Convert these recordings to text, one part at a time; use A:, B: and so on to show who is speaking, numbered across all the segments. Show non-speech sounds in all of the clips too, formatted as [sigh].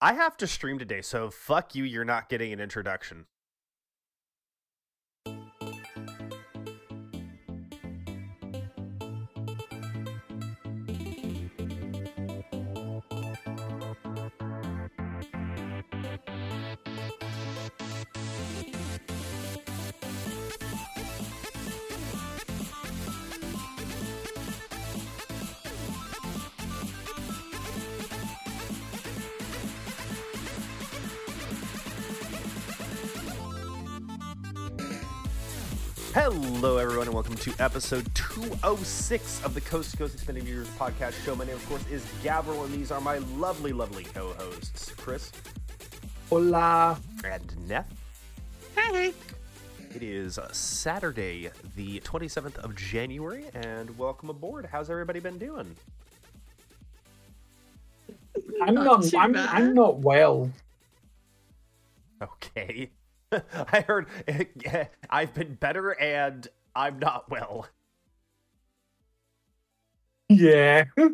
A: I have to stream today, so fuck you. You're not getting an introduction. Hello, everyone, and welcome to episode 206 of the Coast to Coast Extended Viewers podcast show. My name, of course, is Gabriel, and these are my lovely, lovely co hosts, Chris
B: Hola.
A: and Neth.
C: Hey.
A: It is uh, Saturday, the 27th of January, and welcome aboard. How's everybody been doing?
B: I'm
C: Not
B: not. I'm. I'm not well.
A: Okay. [laughs] I heard [laughs] I've been better and I'm not well.
B: Yeah. [laughs] How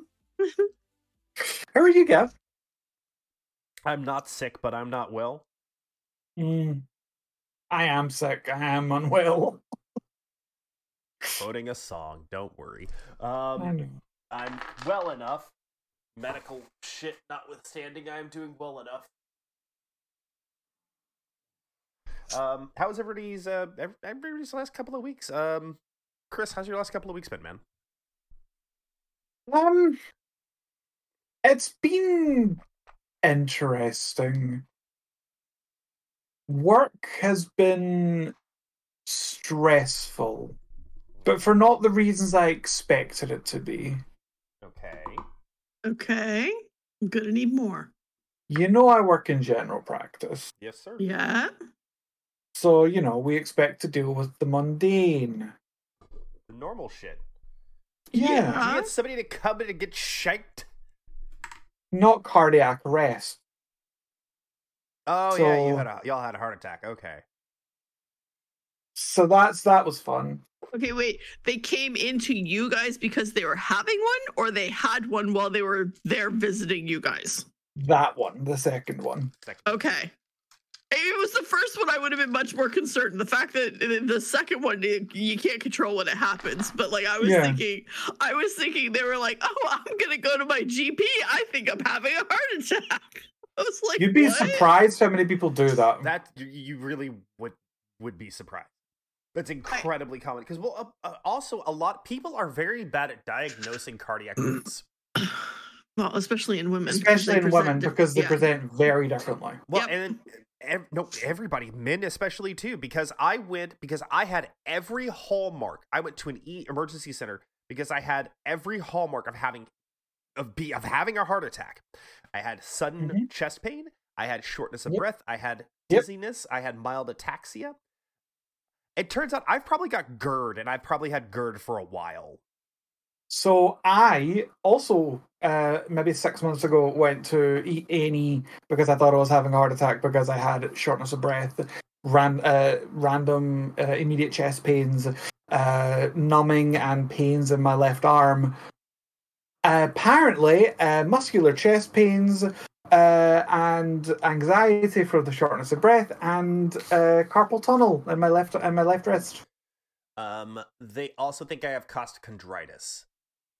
B: are you, Gav?
A: I'm not sick, but I'm not well.
B: Mm, I am sick. I am unwell.
A: Quoting a song, don't worry.
B: I
A: Um. I'm well enough. Medical shit notwithstanding, I'm doing well enough. Um, how was everybody's uh everybody's last couple of weeks? Um, Chris, how's your last couple of weeks been, man?
B: Um, it's been interesting. Work has been stressful, but for not the reasons I expected it to be.
A: Okay.
C: Okay. I'm gonna need more.
B: You know, I work in general practice.
A: Yes, sir.
C: Yeah.
B: So, you know, we expect to deal with the mundane.
A: The normal shit.
B: Yeah.
A: You get somebody to come in and get shanked.
B: Not cardiac arrest.
A: Oh yeah, you had a y'all had a heart attack. Okay.
B: So that's that was fun.
C: Okay, wait. They came into you guys because they were having one, or they had one while they were there visiting you guys?
B: That one, the second one.
A: Second.
C: Okay. If it was the first one, I would have been much more concerned. The fact that the- the second one, you you can't control when it happens. But like, I was
B: Yeah.
C: thinking, I was thinking they were like, "Oh, I'm gonna go to my GP. I think I'm having a heart attack." [laughs] I was like,
B: You'd be
C: "What?"
B: surprised how many people do that.
A: That you, you really would would be surprised. That's incredibly common because well, uh, uh, also a lot people are very bad at diagnosing cardiac [clears throat] rates.
C: Well, especially in women, 'cause
B: Especially in women because they
C: yeah.
B: present very differently.
A: Well,
C: Yep.
A: and ev- no, everybody, men especially too, because I went because I had every hallmark. I went to an e- emergency center because I had every hallmark of having of be of having a heart attack. I had sudden
B: Mhm.
A: chest pain. I had shortness of
B: Yep.
A: breath. I had
B: Yep.
A: dizziness. I had mild ataxia. It turns out I've probably got GERD, and I've probably had GERD for a while.
B: So I also, uh, maybe six months ago, went to E A&E because I thought I was having a heart attack because I had shortness of breath, ran, uh, random uh, immediate chest pains, uh, numbing and pains in my left arm. apparently, uh, muscular chest pains, uh, and anxiety for the shortness of breath, and carpal tunnel in my left in my left wrist.
A: Um, they also think I have costochondritis,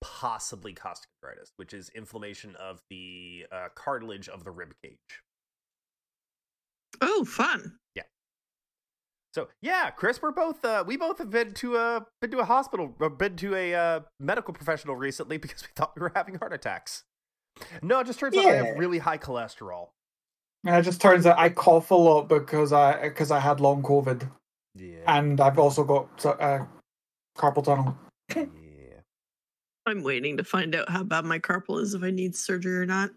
A: possibly costochondritis, which is inflammation of the uh, cartilage of the rib cage.
C: Oh, fun. Yeah.
A: So yeah, Chris, we're both uh, we both have been to a been to a hospital, been to a uh, medical professional recently [laughs] because we thought we were having heart attacks. No, it just turns out I have really high cholesterol.
B: And it just turns out I cough a lot because I because I had long COVID,
A: Yeah.
B: and I've also got uh, carpal tunnel.
A: Yeah.
C: I'm waiting to find out how bad my carpal is if I need surgery or not.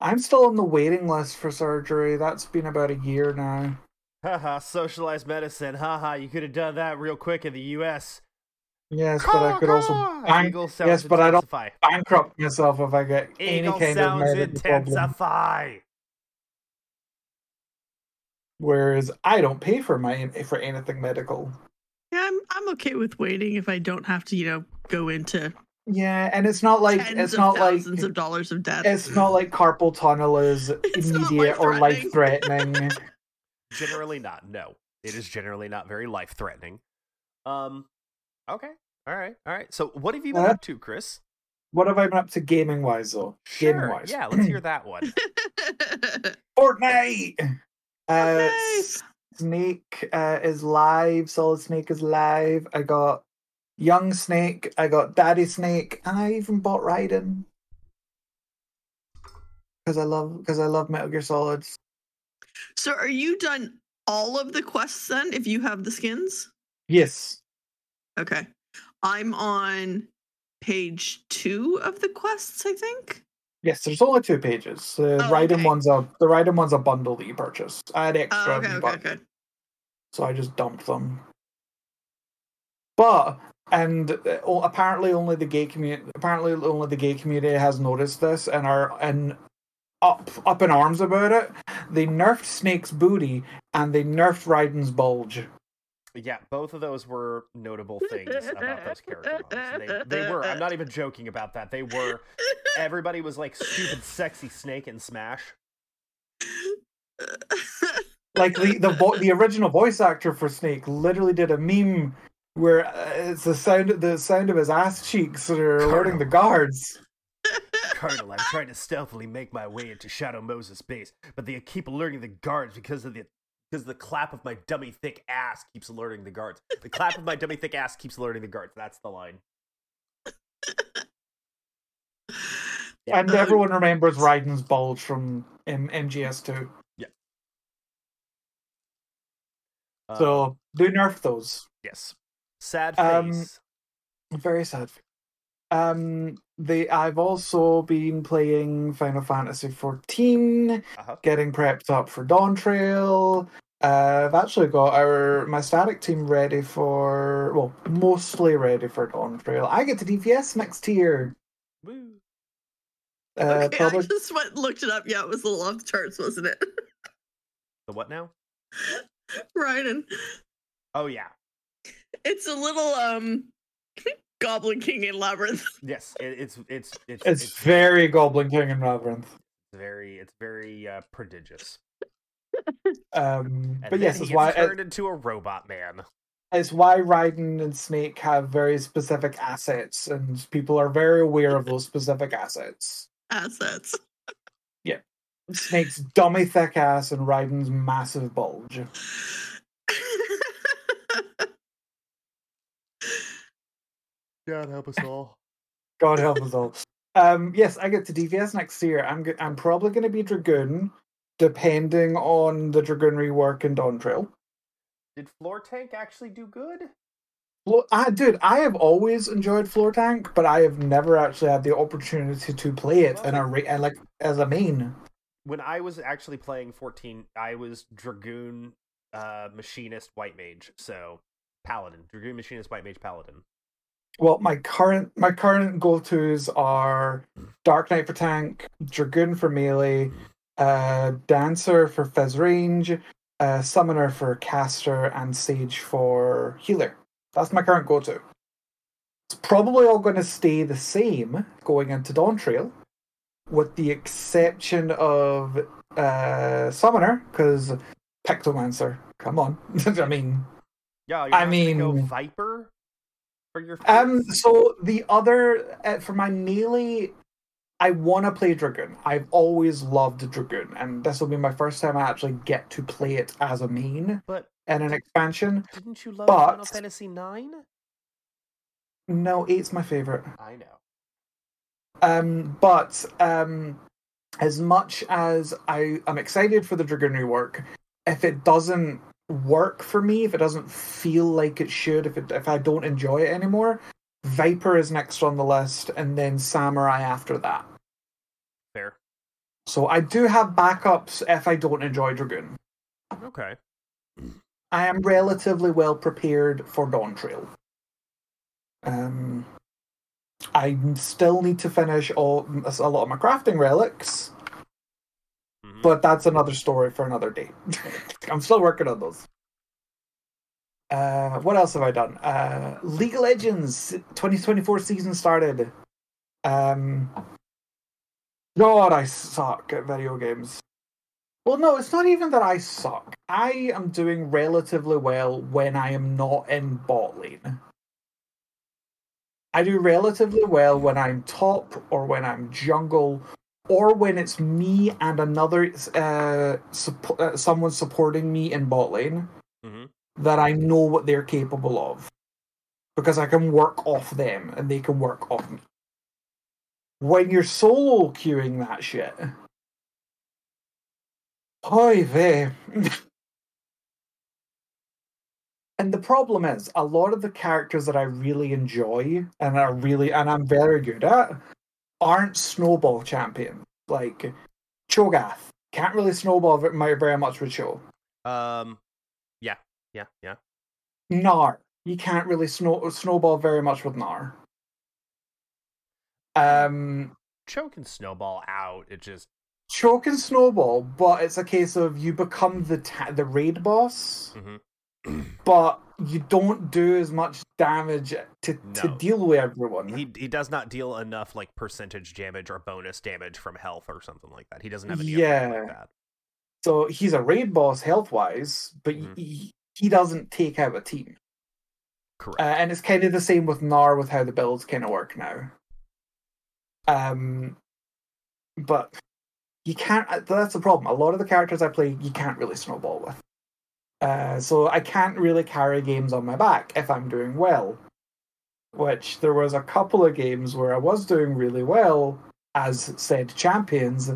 B: I'm still on the waiting list for surgery. That's been about a year now.
A: Haha, socialized medicine. Haha, you could have done that real quick in the U.S.
B: Yes, but I could also bank- yes, but I don't bankrupt myself if I get any kind of
A: sounds
B: medical problem.
A: intensify.
B: Whereas I don't pay for my for anything medical.
C: Yeah, I'm I'm okay with waiting if I don't have to, you know, go into
B: Yeah, and it's not like
C: tens
B: it's not like
C: thousands of dollars of debt.
B: it's not like carpal tunnel is [laughs]
C: It's
B: immediate or life
C: life-threatening. [laughs]
A: Generally not. No, it is generally not very life threatening. Um. Okay. All right. All right. So, what have you been
B: Uh,
A: up to, Chris?
B: what have I been up to gaming wise though? Gaming wise.
A: Yeah. Let's hear [clears throat] that one. [laughs]
B: Fortnite. Uh,
C: Fortnite.
B: Snake uh, is live. Solid Snake is live. I got Young Snake. I got Daddy Snake, and I even bought Raiden because I love because I love Metal Gear Solids.
C: so are you done all of the quests then if you have the skins?
B: Yes.
C: Okay. I'm on page two of the quests, I think.
B: Yes, there's only two pages. The
C: Oh,
B: Raiden
C: okay.
B: one's a the Raiden one's a bundle that you purchase. I had extra,
C: Oh, okay,
B: but-
C: okay.
B: so I just dumped them. But and uh, apparently only the gay community apparently only the gay community has noticed this and are and up up in arms about it. They nerfed Snake's booty and they nerfed Raiden's bulge.
A: Yeah, both of those were notable things about those character models. They, they were. I'm not even joking about that. They were. Everybody was like stupid, sexy snake in Smash.
B: Like the the vo- the original voice actor for Snake literally did a meme where uh, it's the sound the sound of his ass cheeks that are alerting the guards.
A: Colonel, I'm trying to stealthily make my way into Shadow Moses' base, but they keep alerting the guards because of the because the clap of my dummy thick ass keeps alerting the guards. The clap of my dummy thick ass keeps alerting the guards. That's the line. [laughs] Yeah.
B: And everyone remembers Raiden's bulge from M- MGS2.
A: Yeah.
B: So do nerf those.
A: yes, sad
B: Um,
A: face.
B: Very sad. Um, they I've also been playing Final Fantasy XIV,
A: uh-huh.
B: getting prepped up for Dawntrail. Uh, I've actually got our my static team ready for well, mostly ready for Dawntrail. I get to DPS next year.
A: Woo.
B: Uh,
C: okay,
B: probably
C: I just went and looked it up. Yeah, it was a little off the charts, wasn't it? [laughs]
A: The what now?
C: Raiden.
A: Oh yeah,
C: It's a little um [laughs] Goblin King in Labyrinth. [laughs]
A: yes. It, it's it's it's
B: it's very Goblin King and Labyrinth.
A: It's very it's very uh, prodigious.
B: Um,
A: And
B: but yes,
A: then
B: it's
A: he
B: why
A: gets turned into a robot man.
B: it's why Raiden and Snake have very specific assets, and people are very aware of those specific assets.
C: Assets.
B: Yeah, Snake's dummy thick ass and Raiden's massive bulge.
A: God help us all.
B: God help us all. Um, yes, I get to DPS next year. I'm go- I'm probably going to be Dragoon, depending on the Dragoon rework in Dawntrail.
A: Did Floor Tank actually do good?
B: Well, I, dude, I have always enjoyed Floor Tank, but I have never actually had the opportunity to play it in a ra- and like as a main.
A: When I was actually playing 14, I was Dragoon, uh, Machinist, White Mage. So Paladin, Dragoon, Machinist, White Mage, Paladin.
B: Well, my current my current go tos are Dark Knight for tank, Dragoon for melee, uh, Dancer for phys range, uh, Summoner for caster, and Sage for healer. That's my current go to. It's probably all going to stay the same going into Dawntrail, with the exception of uh, Summoner, because Pictomancer. Come on, [laughs] I mean.
A: Yeah,
B: I
A: gonna go Viper for your.
B: Um. So the other uh, for my melee, I want to play Dragoon. I've always loved Dragoon, and this will be my first time I actually get to play it as a main
A: but
B: in an expansion.
A: didn't you love
B: but-
A: Final Fantasy Nine?
B: No, eight's my favorite.
A: I know.
B: Um, but um, as much as I am excited for the Dragoon rework, if it doesn't work for me, if it doesn't feel like it should, if it if I don't enjoy it anymore, Viper is next on the list, and then Samurai after that. So I do have backups if I don't enjoy Dragoon.
A: Okay.
B: I am relatively well prepared for Dawntrail. Um, I still need to finish all a lot of my crafting relics,
A: Mhm.
B: but that's another story for another day. [laughs] I'm still working on those. Uh, what else have I done? Uh, League of Legends 2024 season started. Um, God, I suck at video games. Well, no, it's not even that I suck. I am doing relatively well when I am not in bot lane. I do relatively well when I'm top or when I'm jungle or when it's me and another uh, uh someone supporting me in bot lane
A: Mhm.
B: that I know what they're capable of because I can work off them and they can work off me. When you're solo queuing that shit, oy vey. [laughs] and the problem is, a lot of the characters that I really enjoy and are really and I'm very good at aren't snowball champions. Like Cho'Gath can't really snowball very much with Cho.
A: Um, yeah, yeah, yeah.
B: Gnar, you can't really snow snowball very much with Gnar. Um,
A: Cho can snowball out. It just
B: Cho can snowball, but it's a case of you become the ta- the raid boss,
A: Mhm.
B: but you don't do as much damage to to deal with everyone.
A: he he does not deal enough like percentage damage or bonus damage from health or something like that. He doesn't have any yeah. like that.
B: So he's a raid boss health wise, but
A: Mhm.
B: he, he doesn't take out a team.
A: Correct.
B: Uh, and it's kind of the same with Gnar with how the builds kind of work now. Um, but you can't. uh, That's the problem. A lot of the characters I play, you can't really snowball with. Uh, so I can't really carry games on my back if I'm doing well. Which there was a couple of games where I was doing really well as said champions,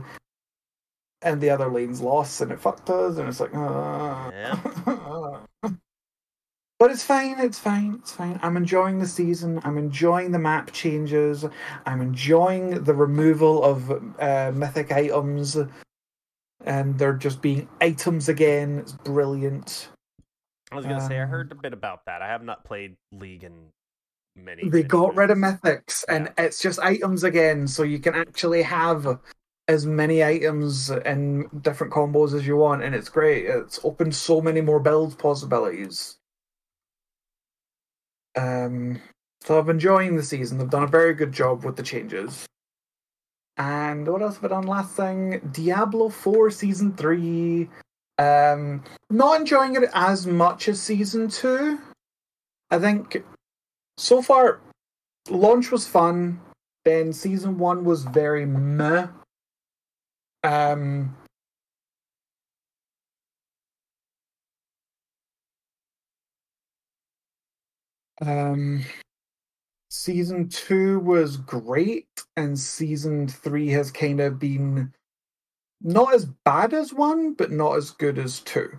B: and the other lanes lost, and it fucked us, and it's like, uh, [laughs] But it's fine, it's fine, it's fine. I'm enjoying the season. I'm enjoying the map changes. I'm enjoying the removal of uh, mythic items. And they're just being items again. It's brilliant.
A: I was gonna say I
B: um,
A: heard a bit about that. I have not played League in many.
B: They
A: many
B: got rid of
A: years.
B: mythics, and it's just items again, so you can actually have as many items and different combos as you want, and it's great. It's opened so many more build possibilities. Um, so I'm enjoying the season. They've done a very good job with the changes. And what else have I done? Last thing, Diablo Four Season Three. Um, not enjoying it as much as Season Two. I think so far, launch was fun. Then season one was very meh. Um, um, season two was great, and season three has kind of been not as bad as one, but not as good as two. I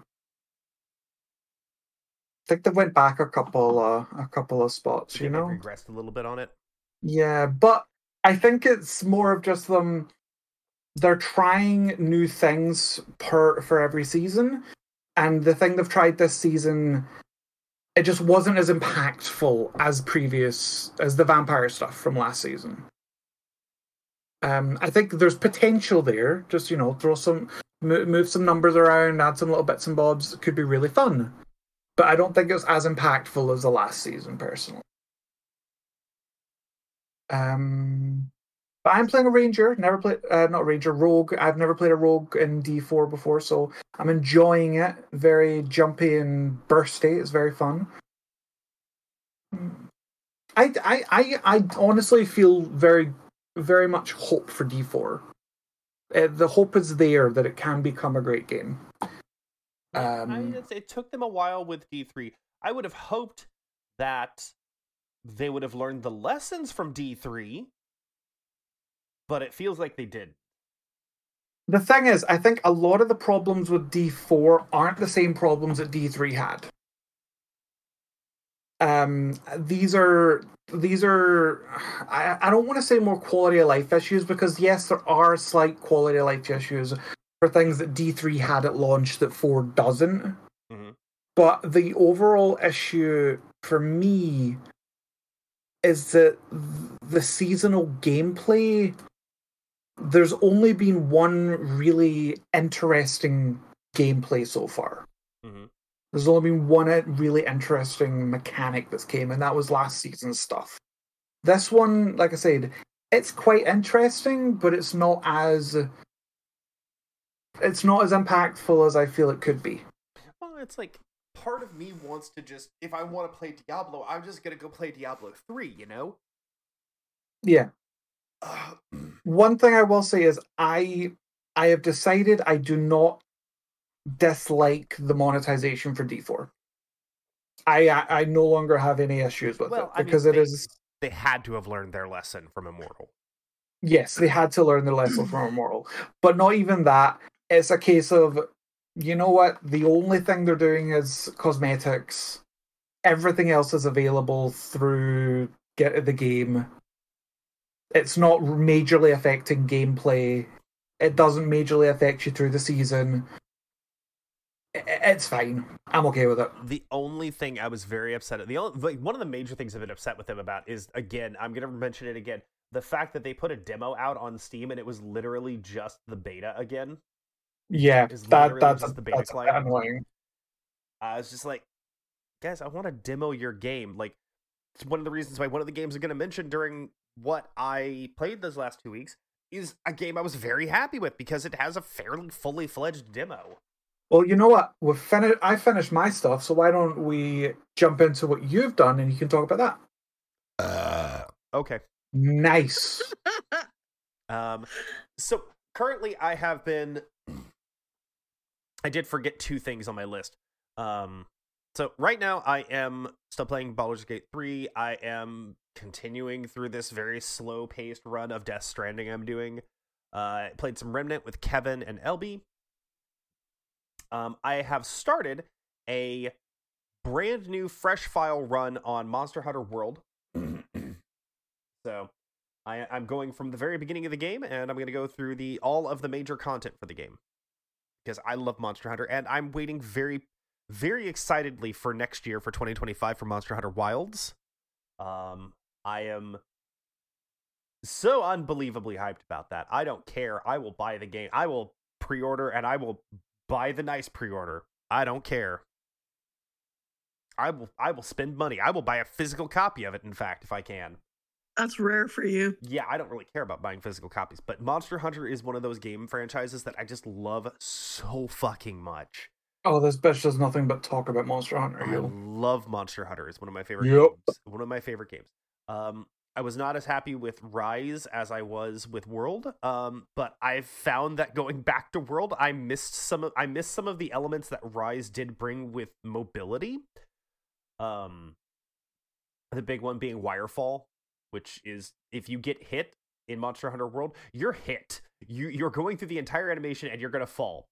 B: think they went back a couple, uh, a couple of spots. You know,
A: regressed a little bit on it.
B: yeah, but I think it's more of just them. They're trying new things per for every season, and the thing they've tried this season, it just wasn't as impactful as previous as the vampire stuff from last season. Um, I think there's potential there. Just you know, throw some, move, some numbers around, add some little bits and bobs. It could be really fun, but I don't think it was as impactful as the last season, personally. Um, but I'm playing a ranger. Never played, uh, not ranger, rogue. I've never played a rogue in D4 before, so I'm enjoying it. Very jumpy and bursty. It's very fun. I, I, I, I honestly feel very, very much hope for D4. Uh, the hope is there that it can become a great game.
A: Yeah, I,
B: Um,
A: it's- it took them a while with D3. I would have hoped that they would have learned the lessons from D3, but it feels like they did.
B: The thing is, I think a lot of the problems with D4 aren't the same problems that D3 had. Um, these are these are I, I don't want to say more quality of life issues because yes, there are slight quality of life issues for things that D3 had at launch that 4 doesn't.
A: Mhm.
B: But the overall issue for me is that the seasonal gameplay there's only been one really interesting gameplay so far.
A: Mhm.
B: There's only been one really interesting mechanic that's came, and that was last season's stuff. This one, like I said, it's quite interesting, but it's not as it's not as impactful as I feel it could be.
A: Well, it's like part of me wants to just if I want to play Diablo, I'm just gonna go play Diablo three. You know.
B: Yeah. One thing I will say is I I have decided I do not dislike the monetization for D4. I I, I no longer have any issues with
A: Well,
B: it
A: I mean,
B: because it
A: they-
B: is
A: they had to have learned their lesson from Immortal.
B: yes, they had to learn the lesson from Immortal. But not even that. It's a case of you know what? The only thing they're doing is cosmetics. Everything else is available through get the game. It's not majorly affecting gameplay. It doesn't majorly affect you through the season. It's fine. I'm okay with it.
A: The only thing I was very upset at the only like one of the major things I've been upset with them about is again I'm gonna mention it again the fact that they put a demo out on Steam and it was literally just the beta again.
B: Yeah, that that's
A: just the beta
B: that's
A: client.
B: annoying.
A: I was just like, guys, I want to demo your game. Like, it's one of the reasons why one of the games I'm going to mention during what I played those last two weeks is a game I was very happy with because it has a fairly fully fledged demo.
B: Well, you know what? We've finished. I finished my stuff, so why don't we jump into what you've done and you can talk about that?
A: Uh, okay.
B: Nice. [laughs]
A: Um, so currently, I have been. I did forget two things on my list. Um, so right now, I am still playing Baldur's Gate 3. I am continuing through this very slow paced run of Death Stranding I'm doing. Uh, I played some Remnant with Kevin and LB. Um, I have started a brand new fresh file run on Monster Hunter World. [coughs] so I, I'm going from the very beginning of the game, and I'm going to go through the all of the major content for the game because I love Monster Hunter, and I'm waiting very, very excitedly for next year for 2025 for Monster Hunter Wilds. Um, I am so unbelievably hyped about that. I don't care. I will buy the game. I will pre-order, and I will buy the nice pre-order. I don't care. I will. I will spend money. I will buy a physical copy of it. In fact, if I can
C: That's rare for you.
A: yeah, I don't really care about buying physical copies, but Monster Hunter is one of those game franchises that I just love so fucking much.
B: Oh, this bitch does nothing but talk about Monster Hunter.
A: I
B: You.
A: love Monster Hunter. It's one of my favorite
B: Yep.
A: games. One of my favorite games. Um, I was not as happy with Rise as I was with World. Um, but I've found that going [laughs] back to World, I missed some of I missed some of the elements that Rise did bring with mobility. Um, the big one being Wirefall, which is if you get hit in Monster Hunter World, you're hit. You you're going through the entire animation and you're gonna fall.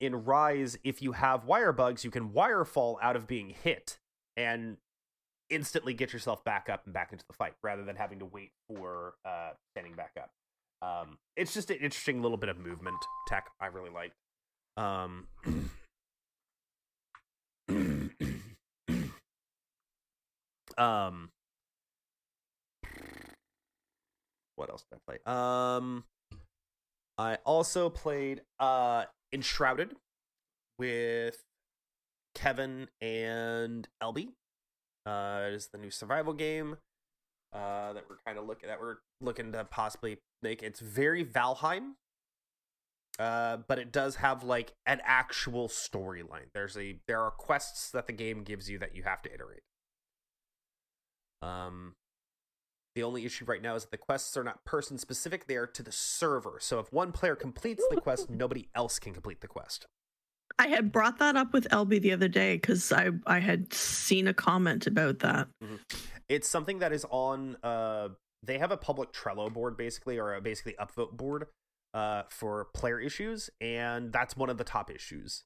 A: In Rise, if you have wire bugs, you can wire fall out of being hit and instantly get yourself back up and back into the fight rather than having to wait for uh, standing back up. Um, it's just an interesting little bit of movement tech I really like. Um, [clears throat] um, what else did I play? Um, I also played uh Enshrouded with Kevin and LB. Uh, it is the new survival game uh, that we're kind of looking that we're looking to possibly make. It's very Valheim, uh, but it does have like an actual storyline. There's a there are quests that the game gives you that you have to iterate. Um, the only issue right now is that the quests are not person specific; they are to the server. So if one player completes the quest, [laughs] nobody else can complete the quest.
C: I had brought that up with LB the other day because I I had seen a comment about that.
A: It's something that is on. Uh, they have a public Trello board, basically, or a basically upvote board, uh, for player issues, and that's one of the top issues.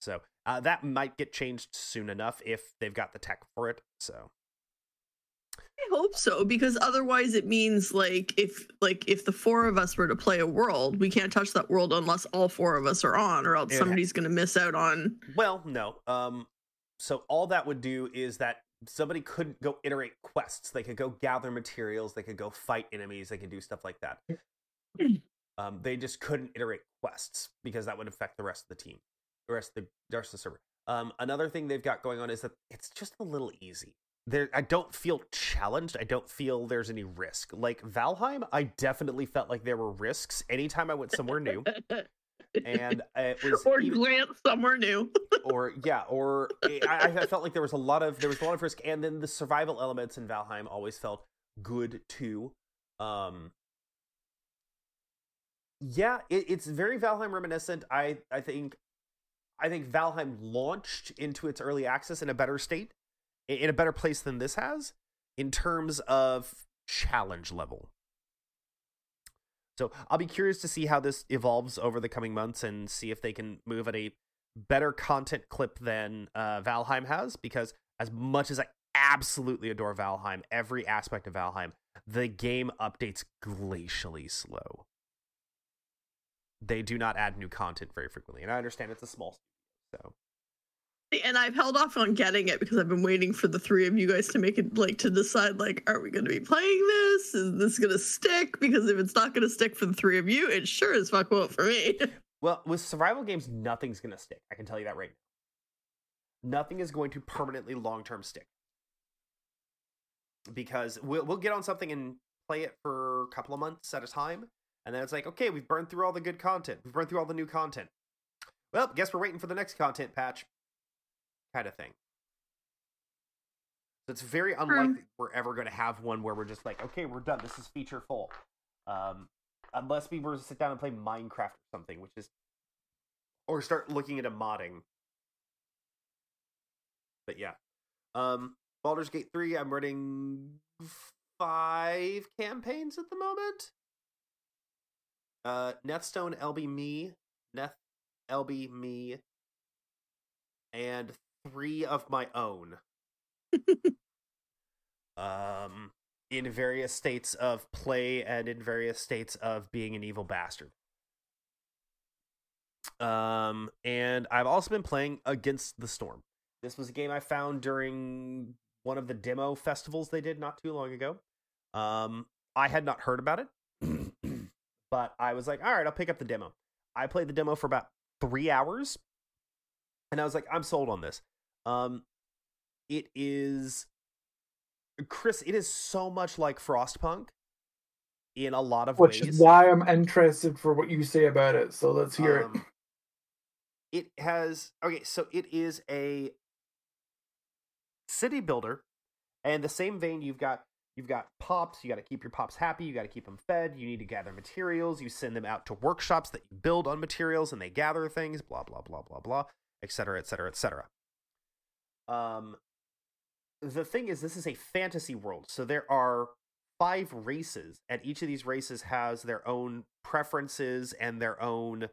A: So uh, that might get changed soon enough if they've got the tech for it. So
C: I hope so because otherwise it means like if like if the four of us were to play a world, we can't touch that world unless all four of us are on, or else
A: Yeah.
C: somebody's going to miss out on.
A: Well, no. Um, so all that would do is that somebody couldn't go iterate quests. They could go gather materials. They could go fight enemies. They could do stuff like that. [clears throat] um, they just couldn't iterate quests because that would affect the rest of the team. the rest of the, the rest of the server. Um, another thing they've got going on is that it's just a little easy. There, I don't feel challenged. I don't feel there's any risk. Like Valheim, I definitely felt like there were risks anytime I went somewhere new, and [laughs] it was
C: or
A: even-
C: glance somewhere new. [laughs]
A: or yeah, or I, I felt like there was a lot of there was a lot of risk, and then the survival elements in Valheim always felt good too. Um, yeah, it, it's very Valheim reminiscent. I I think I think Valheim launched into its early access in a better state, in a better place than this has, in terms of challenge level. So I'll be curious to see how this evolves over the coming months and see if they can move at a better content clip than uh, Valheim has. Because as much as I absolutely adore Valheim, every aspect of Valheim, the game updates glacially slow. They do not add new content very frequently, and I understand it's a small so
C: and I've held off on getting it because I've been waiting for the three of you guys to make it like to decide like, are we going to be playing this? Is this going to stick? Because if it's not going to stick for the three of you, it sure as fuck won't for me. [laughs]
A: Well, with survival games, nothing's going to stick. I can tell you that right now. Nothing is going to permanently long term stick. Because we'll, we'll get on something and play it for a couple of months at a time. And then it's like, okay, we've burned through all the good content. We've burned through all the new content. Well, guess we're waiting for the next content patch. Kind of thing. So it's very unlikely we're ever going to have one where we're just like, okay, we're done. This is feature full. Um, unless we were to sit down and play Minecraft or something, which is, or start looking into modding. But yeah, um, Baldur's Gate three. I'm running five campaigns at the moment. Uh, Nethstone, LB me, Neth, LB me, and three of my own. [laughs] um, in various states of play and in various states of being an evil bastard. Um, and I've also been playing Against the Storm. This was a game I found during one of the demo festivals they did not too long ago. Um, I had not heard about it, [coughs] but I was like, all right, I'll pick up the demo. I played the demo for about three hours, and I was like, I'm sold on this. Um, it is Chris, it is so much like Frostpunk in a lot of
B: Which
A: ways.
B: is why I'm interested for what you say about it. So let's hear it.
A: Um, It has okay, so it is a city builder, and the same vein you've got you've got pops. You got to keep your pops happy. You got to keep them fed. You need to gather materials. You send them out to workshops that you build on materials, and they gather things. Blah blah blah blah blah, etc. etc. etc. Um, the thing is, this is a fantasy world, so there are five races, and each of these races has their own preferences and their own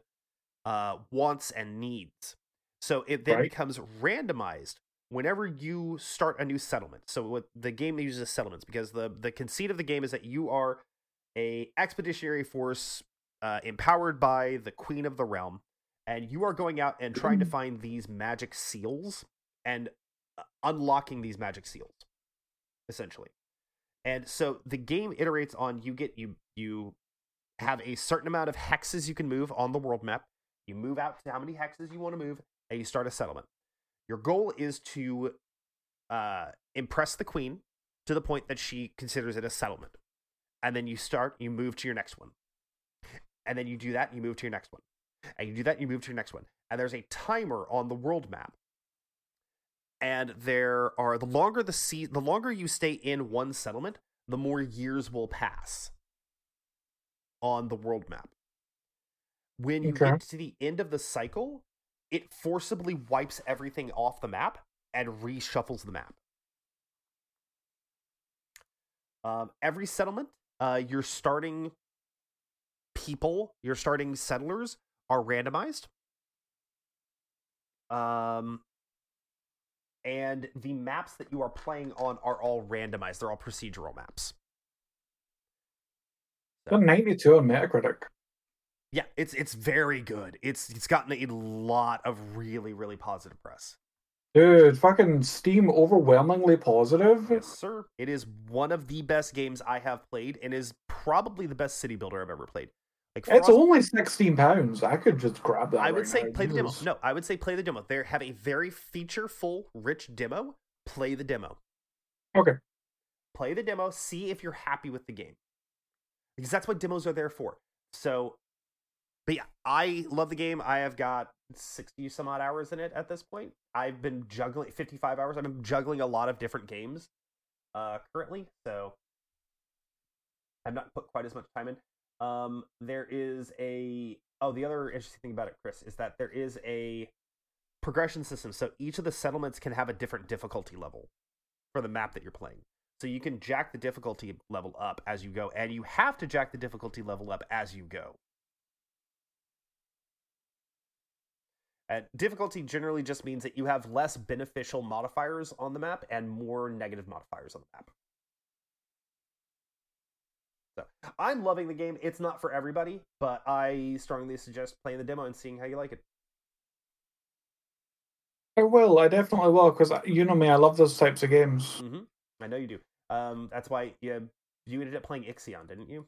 A: uh, wants and needs. So it then
B: Right.
A: becomes randomized whenever you start a new settlement. So what the game uses settlements because the the conceit of the game is that you are a expeditionary force uh, empowered by the queen of the realm, and you are going out and trying to find these magic seals and unlocking these magic seals, essentially. And so the game iterates on you get you you have a certain amount of hexes you can move on the world map. You move out to how many hexes you want to move, and you start a settlement. Your goal is to uh, impress the queen to the point that she considers it a settlement. And then you start, you move to your next one. And then you do that, and you move to your next one. And you do that, and you move to your next one. And there's a timer on the world map. And there are the longer the sea, the longer you stay in one settlement, the more years will pass on the world map. When you
B: Okay.
A: get to the end of the cycle, it forcibly wipes everything off the map and reshuffles the map. Um, every settlement, uh, your starting people, your starting settlers are randomized. Um, and the maps that you are playing on are all randomized. They're all procedural maps.
B: The 92 on Metacritic.
A: Yeah, it's it's very good. It's it's gotten a lot of really really positive press.
B: Dude, fucking Steam overwhelmingly positive.
A: Yes, sir. It is one of the best games I have played, and is probably the best city builder I've ever played. Like
B: It's
A: Frost-
B: only sixteen pounds. I could just grab that.
A: I would
B: right
A: say
B: now.
A: play the demo. No, I would say play the demo. They have a very feature-full, rich demo. Play the demo.
B: Okay.
A: Play the demo. See if you're happy with the game, because that's what demos are there for. So, but yeah, I love the game. I have got sixty some odd hours in it at this point. I've been juggling fifty-five hours. I've been juggling a lot of different games uh, currently, so I've not put quite as much time in. Um, there is a oh, the other interesting thing about it, Chris, is that there is a progression system. So each of the settlements can have a different difficulty level for the map that you're playing. So you can jack the difficulty level up as you go, and you have to jack the difficulty level up as you go. And difficulty generally just means that you have less beneficial modifiers on the map and more negative modifiers on the map. So I'm loving the game. It's not for everybody, but I strongly suggest playing the demo and seeing how you like it.
B: I will. I definitely will because you know me. I love those types of games.
A: hmm I know you do. Um, that's why you you ended up playing Ixion, didn't you?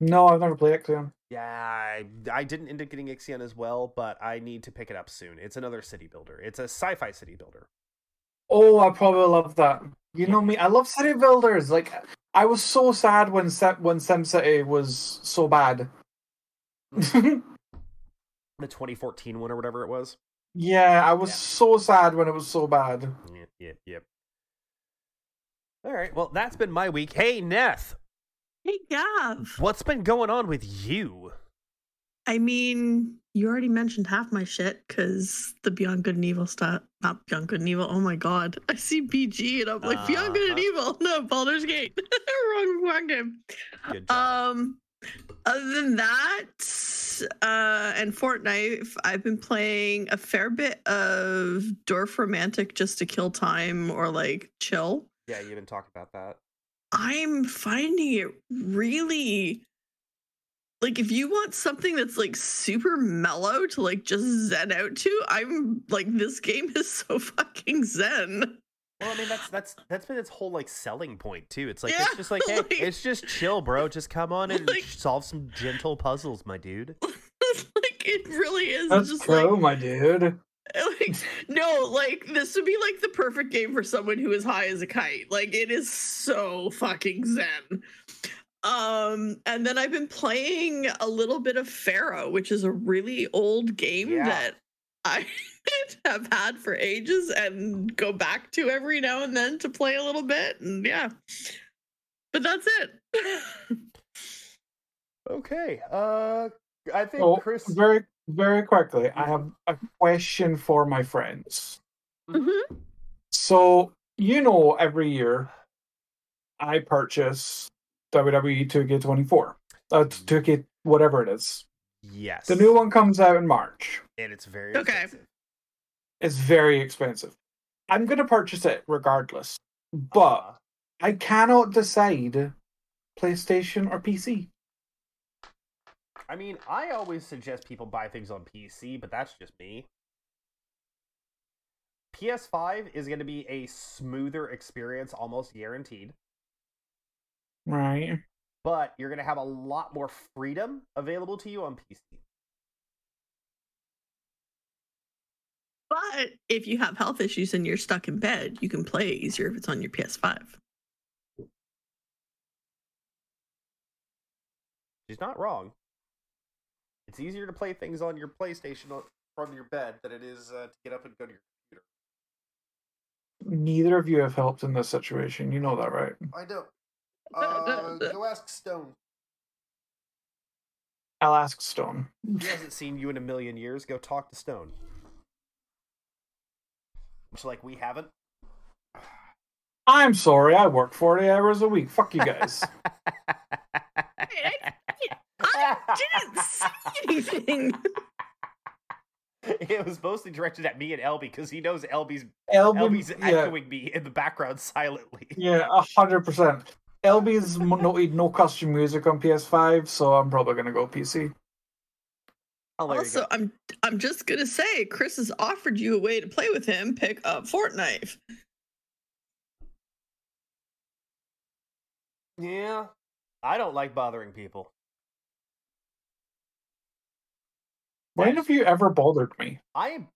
B: No, I've never played Ixion.
A: Yeah, I, I didn't end up getting Ixion as well, but I need to pick it up soon. It's another city builder. It's a sci-fi city builder.
B: Oh, I probably love that. You know me. I love city builders. Like I was so sad when Sim- when SimCity was so bad.
A: The 2014 one or whatever it was.
B: yeah, I was
A: Yeah.
B: so sad when it was so bad.
A: Yep, yep, yep. All right. Well, that's been my week. Hey, Neth,
C: Hey, Gav.
A: what's been going on with you?
C: I mean, you already mentioned half my shit because the Beyond Good and Evil stuff. Not Beyond Good and Evil. Oh my god. I see BG and I'm like, Beyond Good and
A: Uh-huh.
C: Evil. No, Baldur's Gate. [laughs] wrong, wrong game. Um, other than that, uh, and Fortnite, I've been playing a fair bit of Dorfromantik just to kill time or like chill.
A: yeah, you've been talking about that.
C: I'm finding it really like if you want something that's like super mellow to like just zen out to, I'm like this game is so [laughs] fucking zen.
A: Well, I mean that's that's that's been its whole like selling point too. It's like
C: Yeah,
A: it's just like, [laughs] hey,
C: like-
A: it's just chill, bro. Just come on and
C: Like-
A: solve some gentle puzzles, my dude. [laughs]
C: like it really is
B: That's
C: just
B: cool,
C: like
B: my dude.
C: like no like this would be like the perfect game for someone who is high as a kite like it is so fucking zen um and then i've been playing a little bit of pharaoh which is a really old game
A: Yeah.
C: that i [laughs] have had for ages and go back to every now and then to play a little bit and yeah but that's it
A: Okay. Uh, I think
B: Oh,
A: Chris.
B: very very quickly, I have a question for my friends.
C: Mhm.
B: So you know, every year I purchase WWE 2K24, uh, 2K whatever it is.
A: Yes.
B: The new one comes out in March.
A: and it's very
C: Okay.
A: expensive.
B: It's very expensive. I'm gonna purchase it regardless, but
A: Uh,
B: I cannot decide PlayStation or PC.
A: I mean, I always suggest people buy things on PC, but that's just me. PS5 is going to be a smoother experience, almost guaranteed.
B: Right.
A: But you're going to have a lot more freedom available to you on PC.
C: but if you have health issues and you're stuck in bed you can play it easier if it's on your ps5
A: She's not wrong. It's easier to play things on your PlayStation from your bed than it is uh, to get up and go to your computer.
B: Neither of you have helped in this situation. You know that, right?
A: I don't.
C: Uh, [laughs]
A: go ask Stone.
B: I'll ask Stone.
A: He hasn't seen you in a million years. Go talk to Stone. Which, like, we haven't.
B: I'm sorry, I work 40 hours a week. Fuck you guys.
C: I didn't see anything.
A: it was mostly directed at me and Elby because he knows Elby's
B: Elby,
A: Elby's
B: yeah,
A: echoing me in the background [laughs] silently.
B: yeah, a hundred percent. Elby's mo- no, no custom music on PS5, so I'm probably gonna go PC.
A: Oh,
C: also,
A: go.
C: I'm I'm just gonna say, Chris has offered you a way to play with him. Pick up Fortnite.
A: Yeah, I don't like bothering people.
B: When have you ever bothered me?
A: I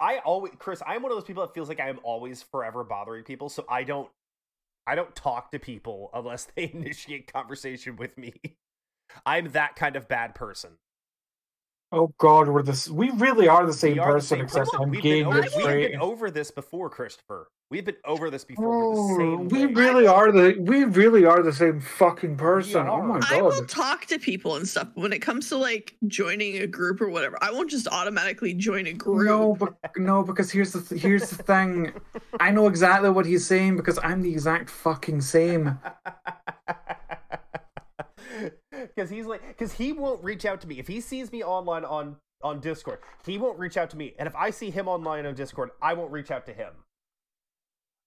A: I always Chris, I'm one of those people that feels like I am always forever bothering people, so I don't I don't talk to people unless they [laughs] initiate conversation with me. I'm that kind of bad person.
B: Oh God, we're this. We really are the same
A: We are the
B: person,
A: same
B: except
A: person.
B: I'm
A: We've
B: gay
A: been over, we've been over this before, Christopher. We've been over this before. We're
B: Oh,
A: the same
B: we
A: way.
B: really are the. We really are the same fucking person. Oh
A: are.
B: my
C: I will
B: God.
C: talk to people and stuff. When it comes to like joining a group or whatever, I won't just automatically join a group.
B: No, but no, because here's the th- here's the thing. I know exactly what he's saying because I'm the exact fucking same. [laughs]
A: Because he's like, because he won't reach out to me if he sees me online on on Discord. He won't reach out to me, and if I see him online on Discord, I won't reach out to him.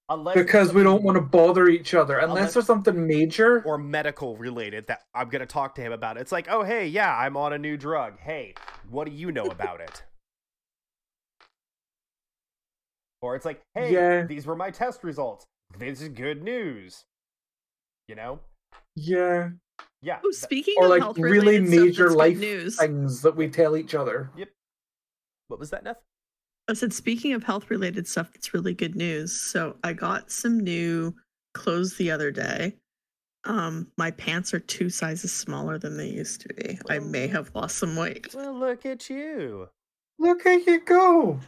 A: Unless
B: Because we don't want to bother each other unless
A: Unless-
B: there's something major.
A: or medical related that I'm gonna talk to him about. It's like, oh hey, yeah, I'm on a new drug. Hey, what do you know about it? Or it's like, hey,
B: Yeah.
A: these were my test results. This is good news. You know?
B: Yeah,
A: Yeah.
C: Oh, speaking
B: or
C: of
B: like
C: health
B: really major life
C: news.
B: things that we tell each other. Yep.
A: What was that, Neth?
C: I said, speaking of health related stuff, that's really good news. So I got some new clothes the other day. Um, my pants are two sizes smaller than they used to be. I may have lost some weight.
A: Well, look at you.
B: Look at you go.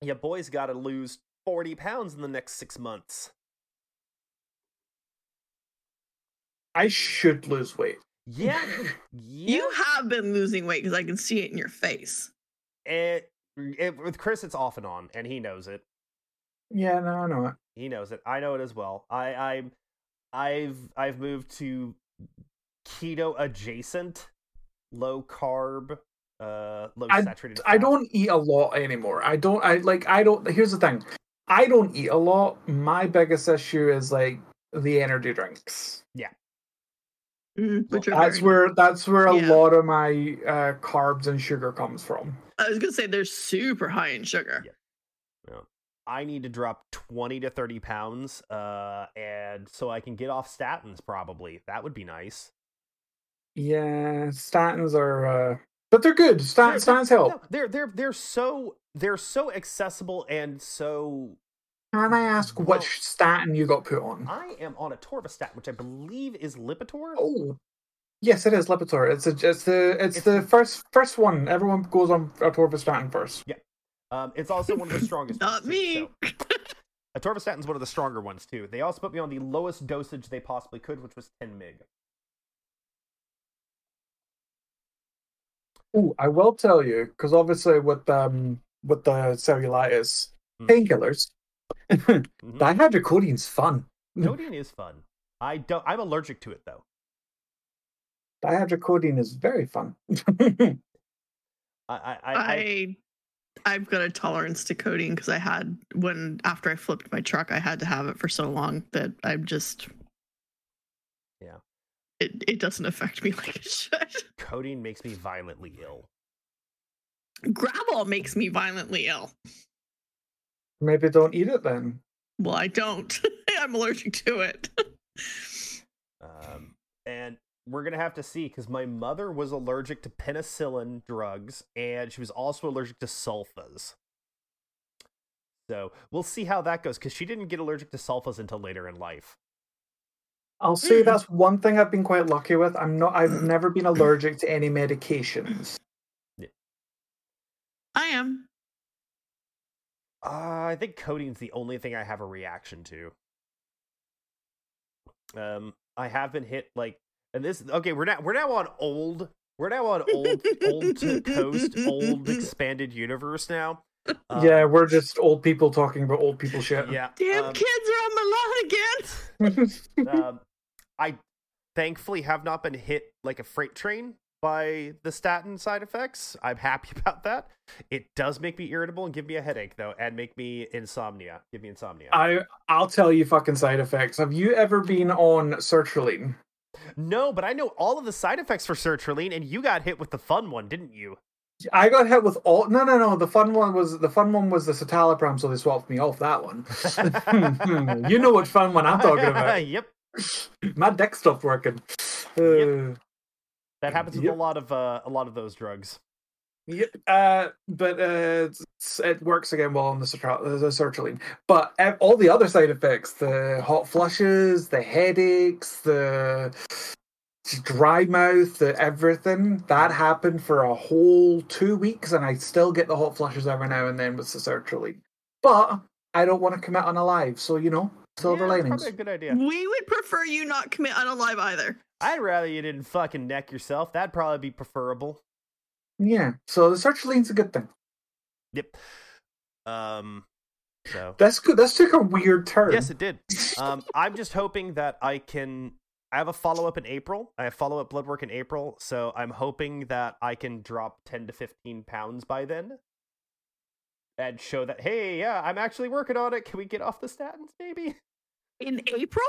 A: Your boy's got to lose 40 pounds in the next six months.
B: I should lose weight.
A: Yeah. [laughs] yeah.
C: You have been losing weight because I can see it in your face.
A: It, it, with Chris, it's off and on, and he knows it.
B: Yeah, no, I know it.
A: He knows it. I know it as well. I, I'm, I've, I've moved to keto adjacent, low carb, uh, low saturated.
B: I
A: fat.
B: don't eat a lot anymore. I don't. I like. I don't. Here's the thing. I don't eat a lot. My biggest issue is like the energy drinks.
C: Mm, which are
B: That's
C: very-
B: where that's where a
C: Yeah.
B: lot of my uh, carbs and sugar comes from.
C: I was gonna say they're super high in sugar.
A: Yeah. I need to drop 20 to 30 pounds, uh, and so I can get off statins. Probably that would be nice.
B: Yeah, statins are, uh, but they're good.
A: They're-
B: Stat,
A: they're-
B: statins help.
A: no, they're they're they're so they're so accessible and so.
B: Can I ask
A: Well-
B: which statin you got put on?
A: I am on atorvastatin, which I believe is Lipitor.
B: Oh, yes, it is Lipitor. It's a, it's the it's,
A: It's-
B: the first first one. Everyone goes on a atorvastatin first.
A: Yeah, Um, it's also one of the strongest. [laughs]
C: Not
A: ones, too,
C: me.
A: so- Atorvastatin's one of the stronger ones too. They also put me on the lowest dosage they possibly could, which was 10 mg.
B: Oh, I will tell you because obviously with um with the cellulitis
A: Mm.
B: painkillers, [laughs]
A: Mhm.
B: dihydrocodeine's fun.
A: Codeine is fun. I don't. I'm allergic to it though.
B: Dihydrocodeine is very fun. [laughs]
A: I I I, I
C: I I've got a tolerance to codeine because I had when after I flipped my truck, I had to have it for so long that I'm just
A: Yeah.
C: It it doesn't affect me [laughs] like it should.
A: codeine makes me violently ill.
C: Gravel makes me violently ill.
B: Maybe don't eat it then.
C: Well, I don't. [laughs] I'm allergic to it.
A: Um, and we're gonna have to see because my mother was allergic to penicillin drugs, and she was also allergic to sulfas. So we'll see how that goes because she didn't get allergic to sulfas until later in life.
B: I'll say
C: Hmm.
B: that's one thing I've been quite lucky with. I'm not. I've [clears throat] never been allergic to any medications.
C: I am.
A: Uh, I think codeine's the only thing I have a reaction to. Um, I have been hit like, and this okay. We're now we're now on old. We're now on old old to coast old [laughs] expanded universe now. Um,
B: yeah, we're just old people talking about old people shit.
A: yeah. [laughs]
C: Damn
A: um,
C: kids are on my lawn again. [laughs]
A: um, I thankfully have not been hit like a freight train by the statin side effects. I'm happy [laughs] about that. It does make me irritable and give me a headache though, and make me insomnia. Give me insomnia.
B: I I'll tell you fucking side effects. Have you ever been on sertraline?
A: no, but I know all of the side effects for sertraline, and you got hit with the fun one, didn't you?
B: I got hit with all. No, no, no. The fun one was the fun one was the citalopram, so they swapped me off that one. [laughs] you know what fun one I'm talking about. [laughs]
A: yep,
B: My deck stopped working. Uh,
A: that happens with
B: Yep.
A: a lot of uh, a lot of those drugs.
B: Yeah, uh, but uh, it's- it works again well on the, sertra- the sertraline. But ev- all the other side effects, the hot flushes, the headaches, the dry mouth, the everything, that happened for a whole two weeks, and I still get the hot flushes every now and then with the sertraline. But I don't want to commit unalive, so you know, silver
A: Yeah, that's
B: linings.
A: Probably a good idea.
C: We would prefer you not commit unalive either.
A: I'd rather you didn't fucking neck yourself. That'd probably be preferable.
B: Yeah, so the sertraline's a good thing.
A: Yep. Um. So
B: That's good. This took a weird turn.
A: yes, it did. Um, I'm just hoping that I can. I have a follow up in April. I have follow up blood work in April, so I'm hoping that I can drop 10 to 15 pounds by then, and show that hey, yeah, I'm actually working on it. Can we get off the statins, maybe?
C: In April?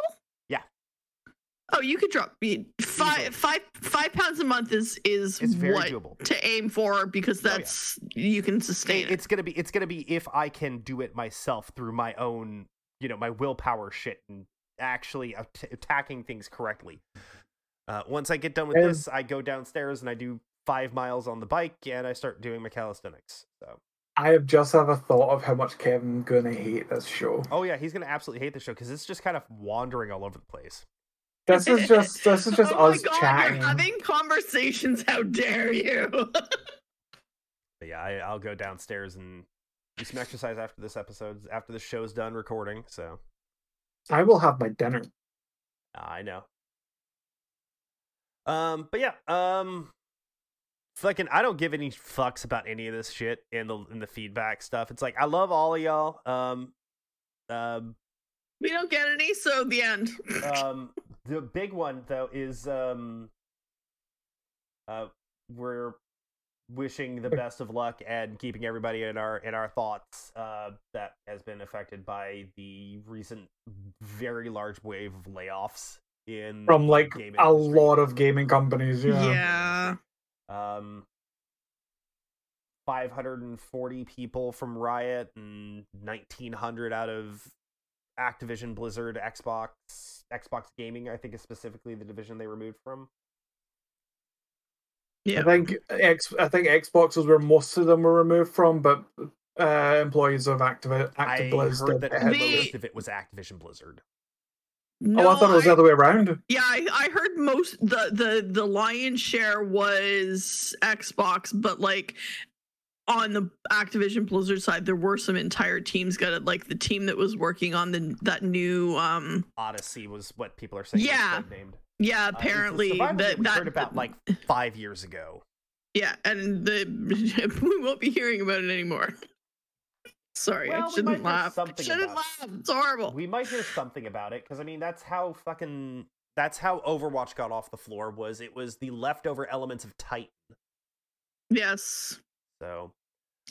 A: Yeah.
C: Oh, you could drop
A: Easily.
C: five five five pounds a month is is
A: It's very
C: what
A: doable.
C: to aim for because
A: Oh, yeah.
C: that's you can sustain it.
A: It's gonna be. It's gonna be if I can do it myself through my own, you know, my willpower shit and actually at- attacking things correctly. Uh, once I get done with
B: And-
A: this, I go downstairs and I do five miles on the bike and I start doing my calisthenics. So,
B: I have just have a thought of how much Kevin's gonna hate this show.
A: oh yeah, he's gonna absolutely hate the show because it's just kind of wandering all over the place.
B: This is just this is just [laughs]
C: oh
B: us
C: my God,
B: chatting.
C: You're having conversations. How dare you?
A: But yeah, I, I'll go downstairs and do some exercise after this episode, after the show's done recording. So
B: I will have my dinner.
A: I know. Um, but yeah, um, fucking, I don't give any fucks about any of this shit in the in the feedback stuff. It's like I love all of y'all. Um, um,
C: we don't get any, so the end.
A: um, the big one though is um, uh, we're wishing the best of luck and keeping everybody in our in our thoughts uh that has been affected by the recent very large wave of layoffs in
B: From like a
A: industry.
B: lot of gaming companies, yeah.
C: yeah.
A: um 540 people from Riot and 1900 out of Activision Blizzard Xbox Xbox Gaming I think is specifically the division they removed from
C: Yeah.
B: I think X I think Xbox is where most of them were removed from, but uh, employees of Activ
A: I
B: Activision
A: heard that
B: did hit-
C: The-
A: most of it was Activision Blizzard
B: Oh, I thought it was the other way around.
C: Yeah, I, I heard most the the the lion's share was Xbox, but like on the Activision Blizzard side, there were some entire teams got it, like the team that was working on the that new um
A: Odyssey was what people are saying
C: Yeah.
A: named
C: yeah
A: Uh,
C: apparently
A: survival
C: that
A: we
C: that
A: heard about like 5 years ago
C: yeah and the [laughs] we won't be hearing about it anymore. [laughs] Sorry,
A: Well,
C: I shouldn't laugh. I shouldn't laugh. It's horrible.
A: we might hear something about it because I mean that's how fucking that's how Overwatch got off the floor was it was the leftover elements of Titan.
C: yes,
A: So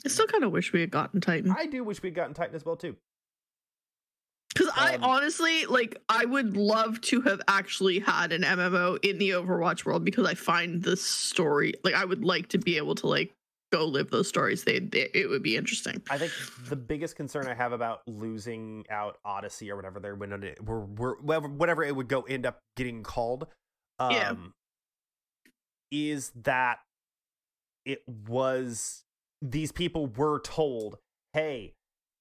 C: I still kind of wish we had gotten Titan.
A: I do wish we'd gotten Titan as well too.
C: Because I
A: Um,
C: honestly like I would love to have actually had an MMO in the Overwatch world because I find the story like I would like to be able to like go live those stories. They, they it would be interesting.
A: I think the biggest concern I have about losing out Odyssey or whatever they're when it we're, we're whatever, whatever it would go end up getting called, um,
C: Yeah.
A: is that it was these people were told, hey,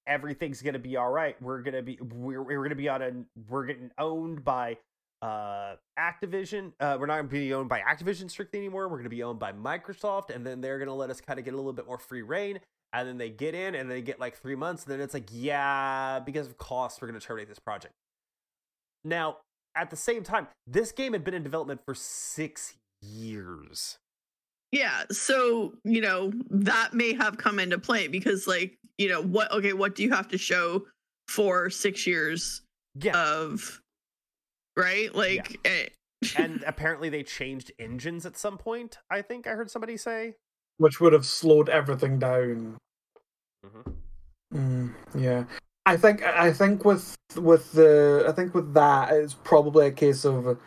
A: everything's gonna be all right. We're gonna be we're, we're gonna be on a we're getting owned by uh Activision. Uh we're not gonna be owned by Activision strictly anymore. We're gonna be owned by Microsoft, and then they're gonna let us kind of get a little bit more free reign. And then they get in and they get like three months, and then it's like, yeah, because of costs, we're gonna terminate this project. Now, at the same time, this game had been in development for six years.
C: Yeah, so you know that may have come into play because like you know what okay what do you have to show for six years
A: Yeah.
C: of right like eh, [laughs]
A: and apparently they changed engines at some point, I think I heard somebody say.
B: which would have slowed everything down.
A: Mhm.
B: Mm, yeah, I think I think with with the I think with that it's probably a case of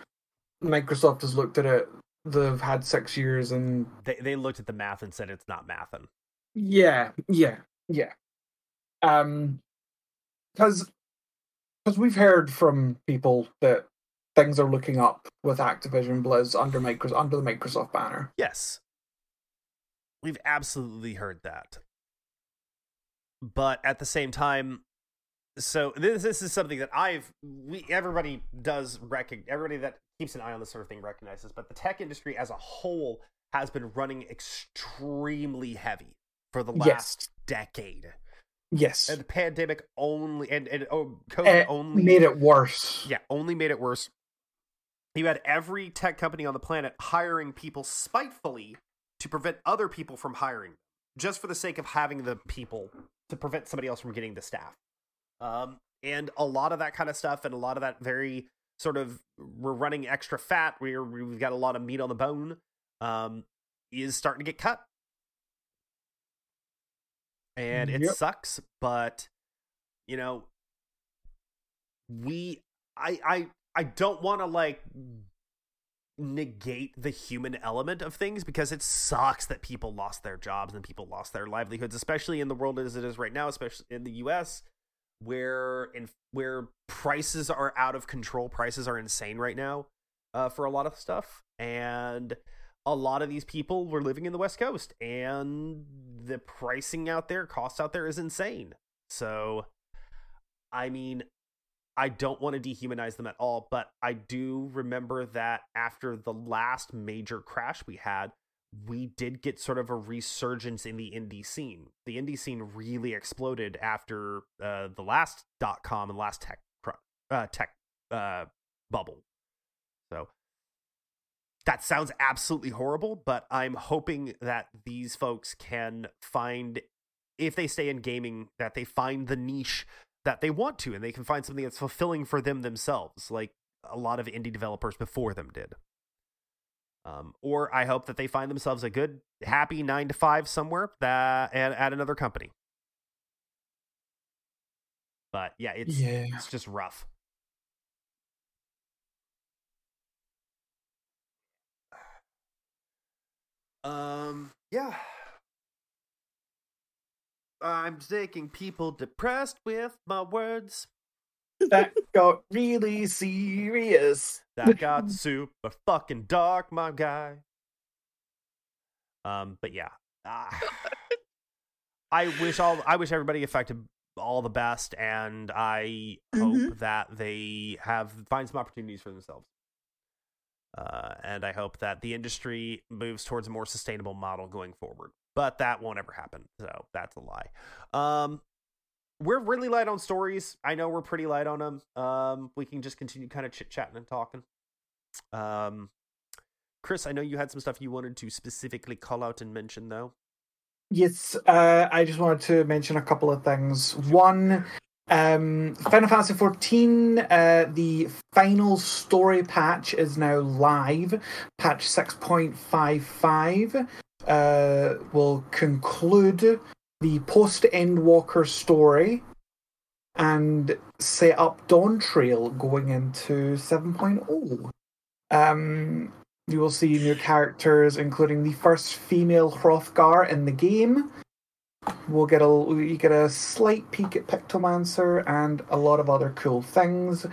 B: Microsoft has looked at it. They've had six years, and
A: They they looked at the math and said it's not mathin'.
B: yeah, yeah, yeah. Um, because because we've heard from people that things are looking up with Activision Blizz under Microsoft under the Microsoft banner.
A: Yes. we've absolutely heard that. But at the same time, so this this is something that I've we everybody does recognize everybody that keeps an eye on this sort of thing recognizes, but the tech industry as a whole has been running extremely heavy for the last
B: Yes.
A: decade.
B: Yes.
A: And the pandemic only and and oh, COVID
B: It
A: only
B: made it worse.
A: yeah, only made it worse. You had every tech company on the planet hiring people spitefully to prevent other people from hiring, just for the sake of having the people to prevent somebody else from getting the staff. Um, and a lot of that kind of stuff, and a lot of that very sort of we're running extra fat, we're, we've got a lot of meat on the bone, um, is starting to get cut. And it
B: Yep.
A: sucks, but you know, we I I I don't want to like negate the human element of things because it sucks that people lost their jobs and people lost their livelihoods, especially in the world as it is right now, especially in the U.S. where in where prices are out of control, prices are insane right now uh, for a lot of stuff, and a lot of these people were living in the West Coast, and the pricing out there, costs out there, is insane. So, I mean, I don't want to dehumanize them at all, but I do remember that after the last major crash we had, we did get sort of a resurgence in the indie scene. The indie scene really exploded after uh, the last dot com and last tech uh, tech uh, bubble. So that sounds absolutely horrible, but I'm hoping that these folks can find, if they stay in gaming, that they find the niche that they want to and they can find something that's fulfilling for them themselves, like a lot of indie developers before them did. Um, or I hope that they find themselves a good, happy nine to five somewhere that at, at another company. But yeah, it's
B: Yeah.
A: it's just rough. Um, yeah. I'm making people depressed with my words.
B: That got really serious.
A: That got super fucking dark, my guy. Um, but yeah, Ah. I wish all I wish everybody affected all the best, and I hope
C: Mhm.
A: that they have find some opportunities for themselves. Uh, and I hope that the industry moves towards a more sustainable model going forward. But that won't ever happen, so that's a lie. Um, we're really light on stories. I know we're pretty light on them. Um, we can just continue kind of chit chatting and talking. Um, Chris, I know you had some stuff you wanted to specifically call out and mention, though.
B: Yes, uh, I just wanted to mention a couple of things. One, um, Final Fantasy XIV, uh, the final story patch is now live. Patch 6.55 uh, will conclude the post Endwalker story and set up Dawntrail going into 7.0. Um, you will see new characters, including the first female Hrothgar in the game. We'll get a you get a slight peek at Pictomancer and a lot of other cool things.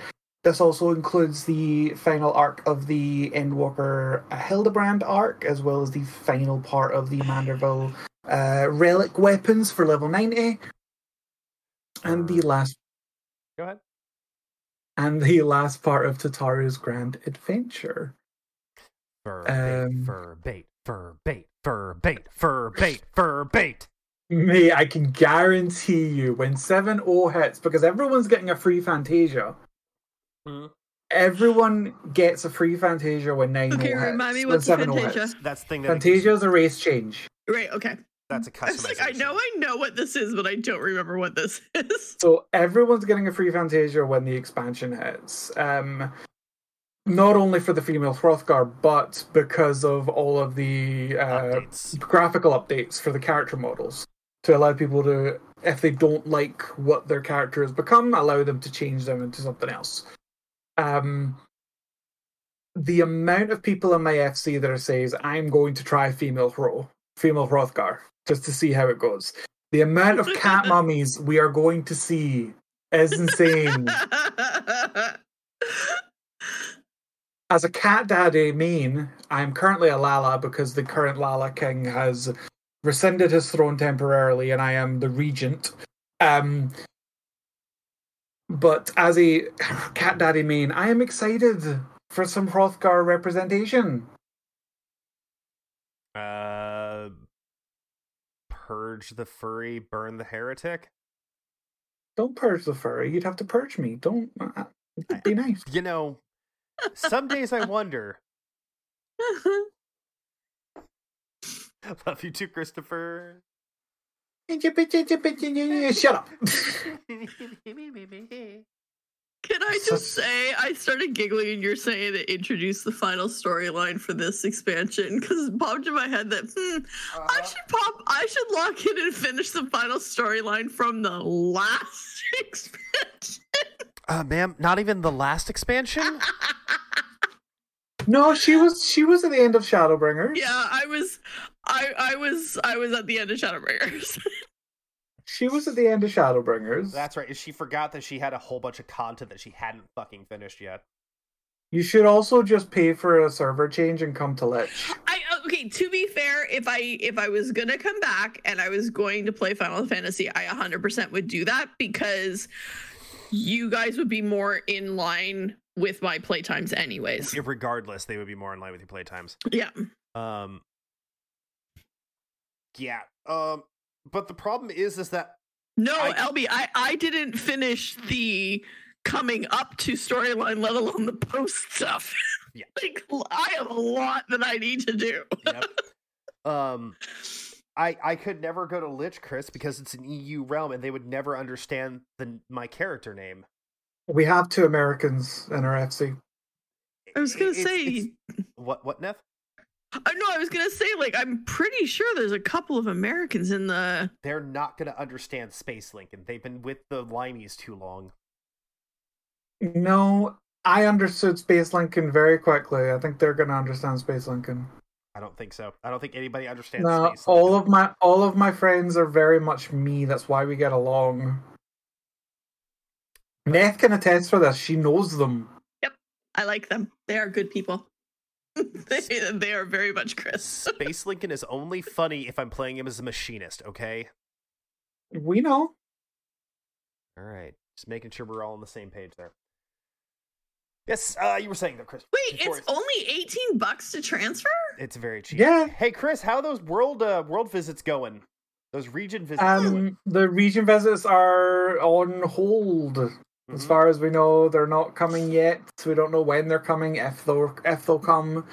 B: This also includes the final arc of the Endwalker uh, Hildebrand arc, as well as the final part of the Manderville uh, relic weapons for level ninety, and the last
A: Go ahead.
B: and the last part of Tataru's grand adventure.
A: Fur
B: Um,
A: bait, fur bait, fur bait, fur bait, fur bait, fur bait.
B: Mate, I can guarantee you when 7 0 hits, because everyone's getting a free Fantasia.
A: Mhm.
B: Everyone gets a free Fantasia when 9
C: Okay,
B: hits.
C: remind me
B: when
C: what's
B: 7-0
C: Fantasia?
B: hits.
A: That's the thing that
B: Fantasia is a race change.
C: Right. Okay.
A: That's a [laughs]
C: I was like, I know, I know what this is, but I don't remember what this [laughs] is.
B: So everyone's getting a free Fantasia when the expansion hits. Um, not only for the female Hrothgar, but because of all of the uh,
A: updates.
B: graphical updates for the character models to allow people to, if they don't like what their character has become, allow them to change them into something else. Um, the amount of people in my FC that are says I'm going to try female Hro, female Hrothgar, just to see how it goes. The amount of cat [laughs] mummies we are going to see is insane. [laughs] As a cat daddy mean I'm currently a Lala because the current Lala King has rescinded his throne temporarily, and I am the regent. Um, but as a cat daddy main, I am excited for some Hrothgar representation.
A: Uh, purge the furry, burn the heretic.
B: Don't purge the furry. You'd have to purge me. Don't. Uh, it'd be nice.
A: You know, some days I wonder. [laughs] [laughs] Love you too, Christopher.
B: Shut up.
C: Can I just say I started giggling and you're saying to introduce the final storyline for this expansion because it popped in my head that hmm, I
A: Uh-huh.
C: should pop I should lock in and finish the final storyline from the last expansion.
A: Uh, ma'am, not even the last expansion.
B: No, she was she was at the end of Shadowbringers.
C: yeah, I was I I was I was at the end of Shadowbringers. [laughs]
B: She was at the end of Shadowbringers.
A: That's right. She forgot that she had a whole bunch of content that she hadn't fucking finished yet.
B: You should also just pay for a server change and come to Lich.
C: I okay, to be fair, if I if I was going to come back and I was going to play Final Fantasy, I 100% would do that because you guys would be more in line with my playtimes anyways.
A: Regardless, they would be more in line with your playtimes.
C: Yeah.
A: Um. Yeah. Um. But the problem is, is that
C: No,
A: I-
C: LB, I I didn't finish the coming up to storyline, let alone the post stuff. [laughs]
A: Yeah.
C: like I have a lot that I need to do.
A: Yep. [laughs] um, I I could never go to Lich, Chris, because it's an EU realm, and they would never understand the my character name.
B: We have two Americans in our FC.
C: I was gonna
A: It's-
C: say
A: it's- what what Neth?
C: I know I was gonna say like I'm pretty sure there's a couple of Americans in the
A: They're not going to understand Space Lincoln. They've been with the Limeys too long.
B: No, I understood Space Lincoln very quickly. I think they're gonna understand Space Lincoln.
A: I don't think so. I don't think anybody understands
B: No,
A: Space
B: all
A: Lincoln.
B: of my all of my friends are very much me. That's why we get along. Neth can attest for this. She knows them.
C: Yep, I like them. They are good people. [laughs] they, they are very much Chris. [laughs]
A: Space Lincoln is only funny if I'm playing him as a machinist. Okay.
B: We know.
A: All right. Just making sure we're all on the same page there. Yes, uh, you were saying though, Chris.
C: Wait, it's
A: I-
C: only 18 bucks to transfer?
A: it's very cheap.
B: Yeah.
A: Hey, Chris, how are those world uh, world visits going? Those region visits. going?
B: Um, the region visits are on hold. As
A: Mhm.
B: far as we know, they're not coming yet. We don't know when they're coming, if they'll if they'll come.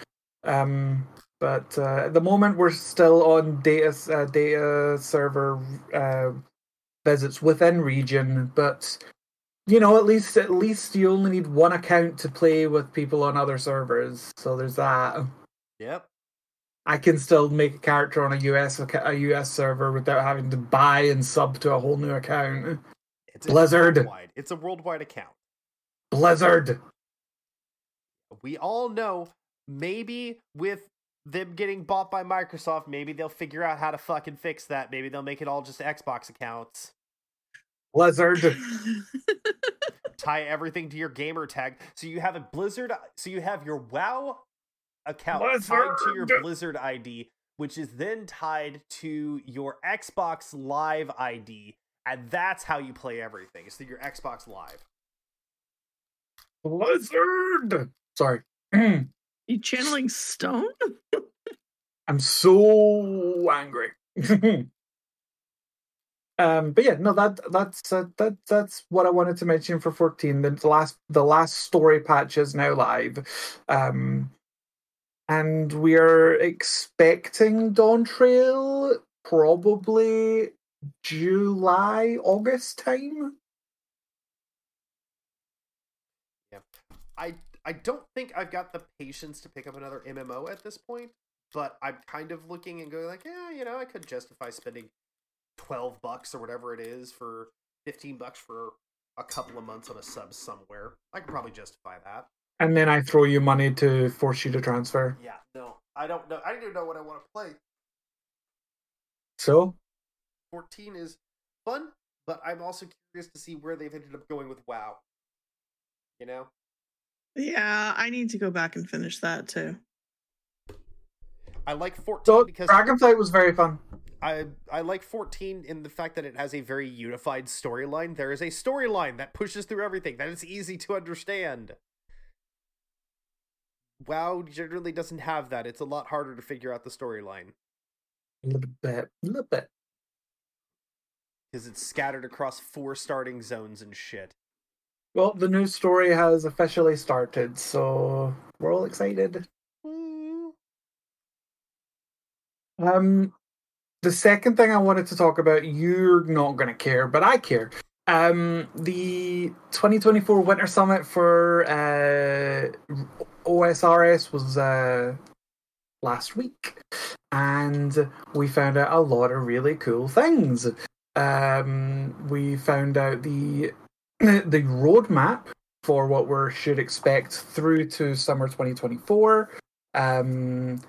B: Um, but uh, at the moment, we're still on data uh, data server uh, visits within region. But you know, at least at least you only need one account to play with people on other servers. So there's that.
A: Yep.
B: I can still make a character on a US a US server without having to buy and sub to a whole new account.
A: It's
B: Blizzard.
A: Worldwide. It's a worldwide account.
B: Blizzard.
A: We all know maybe with them getting bought by Microsoft, maybe they'll figure out how to fucking fix that. Maybe they'll make it all just Xbox accounts.
B: Blizzard. [laughs]
A: Tie everything to your gamer tag. So you have a Blizzard so you have your WoW account tied to your
B: Blizzard.
A: Blizzard ID, which is then tied to your Xbox Live ID. And that's how you play everything. It's through your Xbox Live.
B: Blizzard. Sorry.
C: you channeling Stone? [laughs]
B: I'm so angry. [laughs] um, but yeah, no, that that's uh, that that's what I wanted to mention for 14. The last the last story patch is now live, um, and we are expecting Dawntrail probably July August time.
A: I I don't think I've got the patience to pick up another MMO at this point, but I'm kind of looking and going like, yeah, you know, I could justify spending twelve bucks or whatever it is for fifteen bucks for a couple of months on a sub somewhere. I could probably justify that.
B: And then I throw you money to force you to transfer.
A: Yeah, no, I don't know. I don't even know what I want to play.
B: So
A: Fourteen is fun, but I'm also curious to see where they've ended up going with WoW. You know,
C: Yeah, I need to go back and finish that too.
A: I like fourteen
B: So
A: because
B: Dragonflight was very fun.
A: I I like 14 in the fact that it has a very unified storyline. There is a storyline that pushes through everything. That is easy to understand. WoW generally doesn't have that. It's a lot harder to figure out the storyline
B: A little bit, a little bit.
A: Because it's scattered across four starting zones and shit.
B: Well, the new story has officially started, so we're all excited.
A: Mm.
B: Um, the second thing I wanted to talk about, you're not going to care, but I care. Um, the 2024 Winter Summit for uh, OSRS was uh, last week, and we found out a lot of really cool things. Um, we found out the [clears throat] the roadmap for what we should expect through to summer 2024. Um,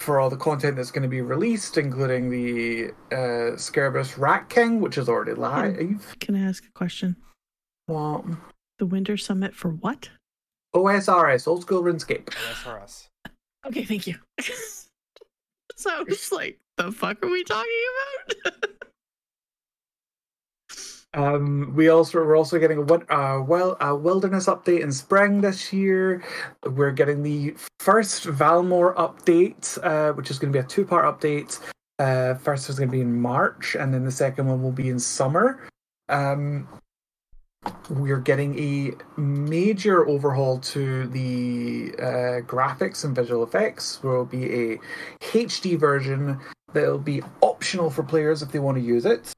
B: for all the content that's going to be released, including the uh, Scurrius Rat King, which is already live.
C: Can I ask a question?
B: What?
C: The Winter Summit for what?
B: OSRS, Old School RuneScape.
A: OSRS. [laughs]
C: Okay, thank you. [laughs] so I was like, the fuck are we talking about? [laughs]
B: Um, we also we're also getting a uh, well a wilderness update in spring this year. We're getting the first Varlamore update, uh, which is going to be a two part update. Uh, first is going to be in March, and then the second one will be in summer. Um, we're getting a major overhaul to the uh, graphics and visual effects. There will be a HD version that will be optional for players if they want to use it.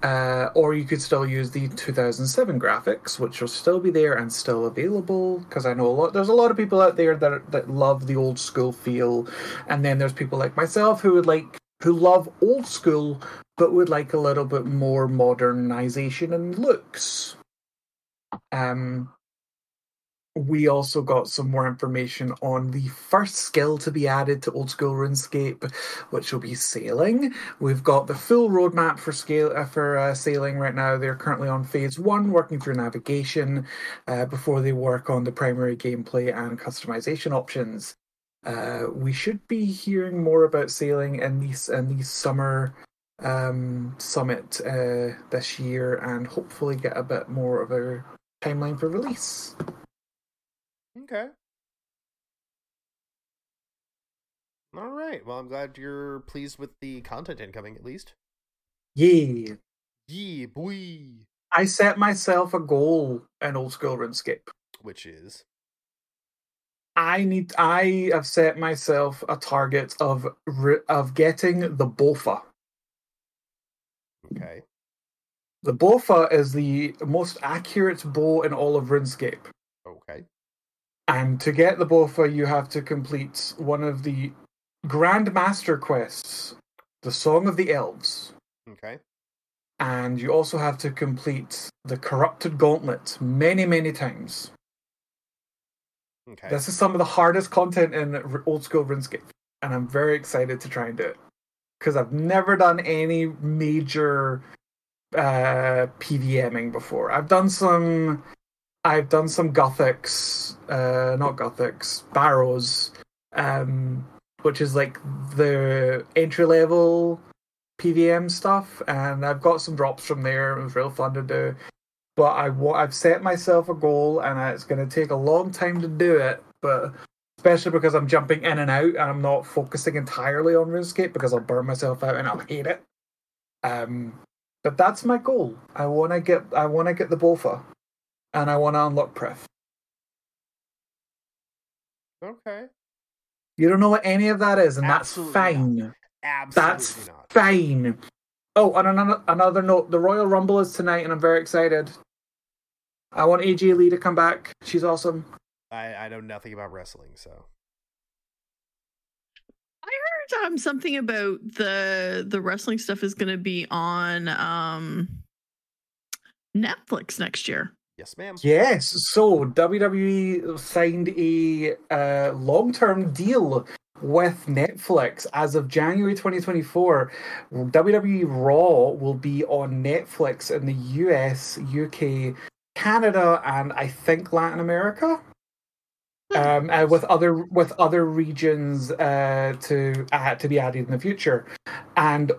B: Uh, or you could still use the 2007 graphics, which will still be there and still available. Because I know a lot, there's a lot of people out there that that love the old school feel, and then there's people like myself who would like who love old school but would like a little bit more modernization and looks. Um, we also got some more information on the first skill to be added to Old School RuneScape, which will be sailing. We've got the full roadmap for scale uh, for uh, sailing right now. They're currently on phase one, working through navigation uh, before they work on the primary gameplay and customization options. Uh, we should be hearing more about sailing in these in the summer um, summit uh, this year, and hopefully get a bit more of a timeline for release.
A: Okay. All right. Well, I'm glad you're pleased with the content incoming, at least.
B: Yeah.
A: Yeah, boy.
B: I set myself a goal in old school RuneScape.
A: Which is
B: I need. I have set myself a target of of getting the Bowfa.
A: okay.
B: The Bowfa is the most accurate bow in all of RuneScape. And to get the Bowfa, you have to complete one of the Grand Master quests, the Song of the Elves.
A: Okay.
B: And you also have to complete the Corrupted Gauntlet many, many times.
A: Okay.
B: This is some of the hardest content in old school RuneScape, and I'm very excited to try and do it because I've never done any major uh, PVMing before. I've done some, I've done some Gothics, uh, not Gothics, Barrows, um, which is like the entry level PVM stuff, and I've got some drops from there. It was real fun to do but I I've set myself a goal, and it's going to take a long time to do it. But especially because I'm jumping in and out, and I'm not focusing entirely on RuneScape because I'll burn myself out and I'll hate it. Um, but that's my goal. I want to get I want to get the Bowfa, and I want to unlock Pref.
A: okay.
B: You don't know what any of that is, and
A: Absolutely
B: that's fine.
A: Absolutely
B: That's
A: not.
B: fine. Oh, and another another note: the Royal Rumble is tonight, and I'm very excited. I want AJ Lee to come back. She's awesome.
A: I, I know nothing about wrestling, so
C: I heard um something about the the wrestling stuff is going to be on um Netflix next year.
A: Yes, ma'am.
B: Yes. So WWE signed a uh, long-term deal with Netflix as of January 2024. WWE Raw will be on Netflix in the US, UK, Canada, and I think Latin America. Um, uh, with other with other regions uh, to uh, to be added in the future, and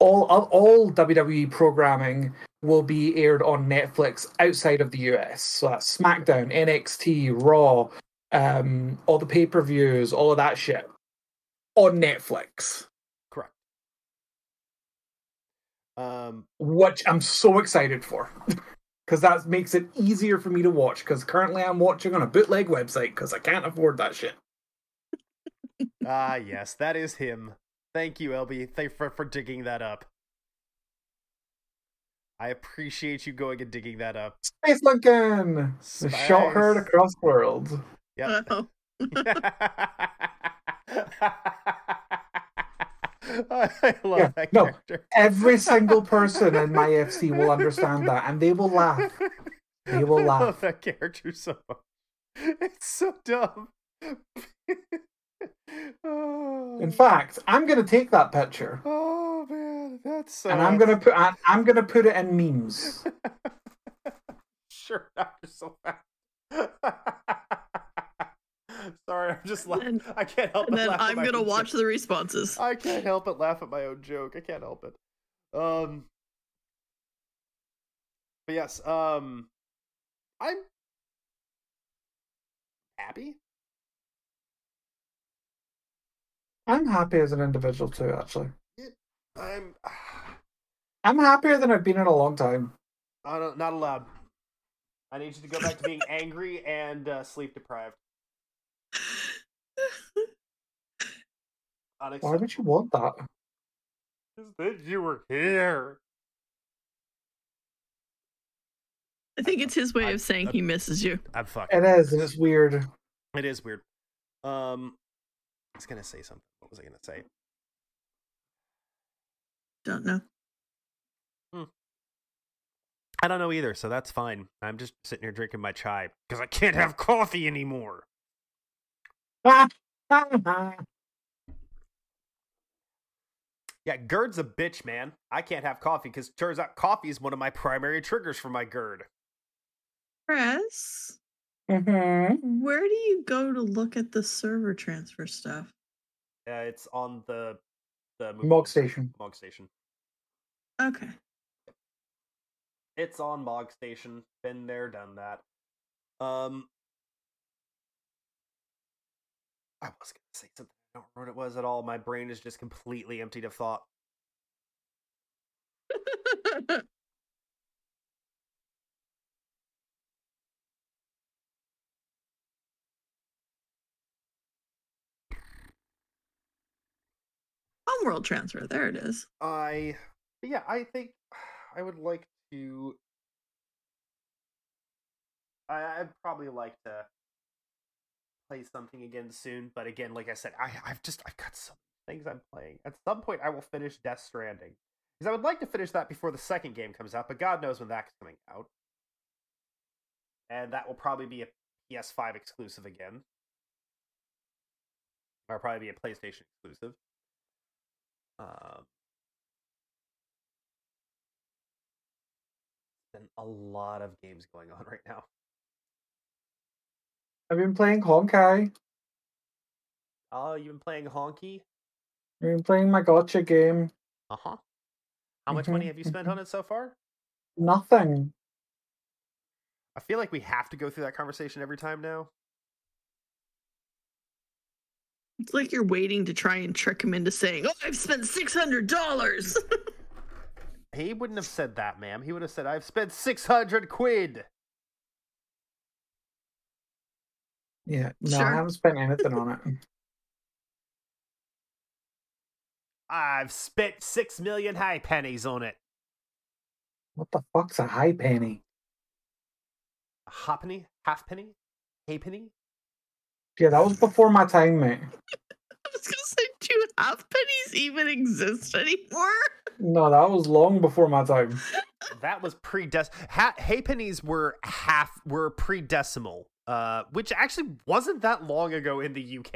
B: all all- all WWE programming will be aired on Netflix outside of the US. So that's SmackDown, NXT, Raw, um, all the pay per views, all of that shit on Netflix,
A: Correct. Um,
B: which I'm so excited for. [laughs] Because that makes it easier for me to watch. Because currently I'm watching on a bootleg website because I can't afford that shit.
A: ah, yes, that is him. Thank you, LB. Thank for for digging that up. I appreciate you going and digging that up.
B: Space Lincoln! The shot heard
A: Space.
B: across worlds.
A: Yep.
C: Oh. [laughs]
A: I love
B: Yeah,
A: that
B: no.
A: character.
B: Every single person in my [laughs] FC will understand that, and they will laugh. They will
A: I
B: laugh.
A: I love that character so much. It's so dumb. [laughs] oh,
B: In fact, I'm gonna take that picture
A: oh man, that's so.
B: and I'm gonna put I- I'm gonna put it in memes. [laughs]
A: sure after so fast. [laughs] Sorry, I'm just laughing.
C: And-
A: I can't help.
C: And
A: but
C: then
A: laugh
C: I'm gonna watch
A: joke.
C: the responses.
A: I can't help but laugh at my own joke. I can't help it. Um. But yes, um, I'm happy.
B: I'm happy as an individual too. Actually,
A: I'm. [sighs]
B: I'm happier than I've been in a long time.
A: I don't, not allowed. I need you to go back to being angry and uh, sleep deprived.
B: Why
A: Unacceptable.
B: would you want that?
A: That you were here.
C: I think it's his way
A: I-
C: of saying
A: I-
C: he misses you.
A: I'm fucking.
B: It is, and it's weird.
A: It is weird. Um, I was gonna say something. What was I gonna say?
C: Don't know.
A: I don't know either, so that's fine. I'm just sitting here drinking my chai because I can't have coffee anymore. [laughs] Yeah, GERD's a bitch, man. I can't have coffee because turns out coffee is one of my primary triggers for my GERD.
C: Press.
B: hmm
C: Where do you go to look at the server transfer stuff?
A: Uh, it's on the the
B: Mog Station.
A: Mog Station.
C: Okay.
A: It's on Mog Station. Been there, done that. Um, I was gonna say something. I don't remember what it was at all. My brain is just completely emptied of thought. [laughs]
C: Homeworld transfer. There it is.
A: I, yeah, I think I would like to. I, I'd probably like to play something again soon, but again, like I said, I, I've just I've got so many things I'm playing. At some point, I will finish Death Stranding because I would like to finish that before the second game comes out, but God knows when that's coming out, and that will probably be a PS5 exclusive again, or probably be a PlayStation exclusive. Um, been a lot of games going on [laughs] right now.
B: I've been playing Honkai.
A: Oh, you've been playing Honky?
B: I've been playing my gacha game.
A: Uh huh. How much money
B: Mhm,
A: have you spent on it so far?
B: Nothing.
A: I feel like we have to go through that conversation every time now.
C: It's like you're waiting to try and trick him into saying, "Oh, I've spent six hundred dollars." [laughs]
A: He wouldn't have said that, ma'am. He would have said, I've spent 600 quid.
B: Yeah, no,
C: Sure.
B: I haven't spent anything on it.
A: I've spent 6 million high pennies on it.
B: What the fuck's a high penny?
A: A halfpenny? Half penny? Halfpenny?
B: Yeah, that was before my time, mate.
C: I was gonna say, do half pennies even exist anymore?
B: No, that was long before my time.
A: That was pre-dec. Ha- halfpennies were half were pre-decimal, uh, which actually wasn't that long ago in the UK.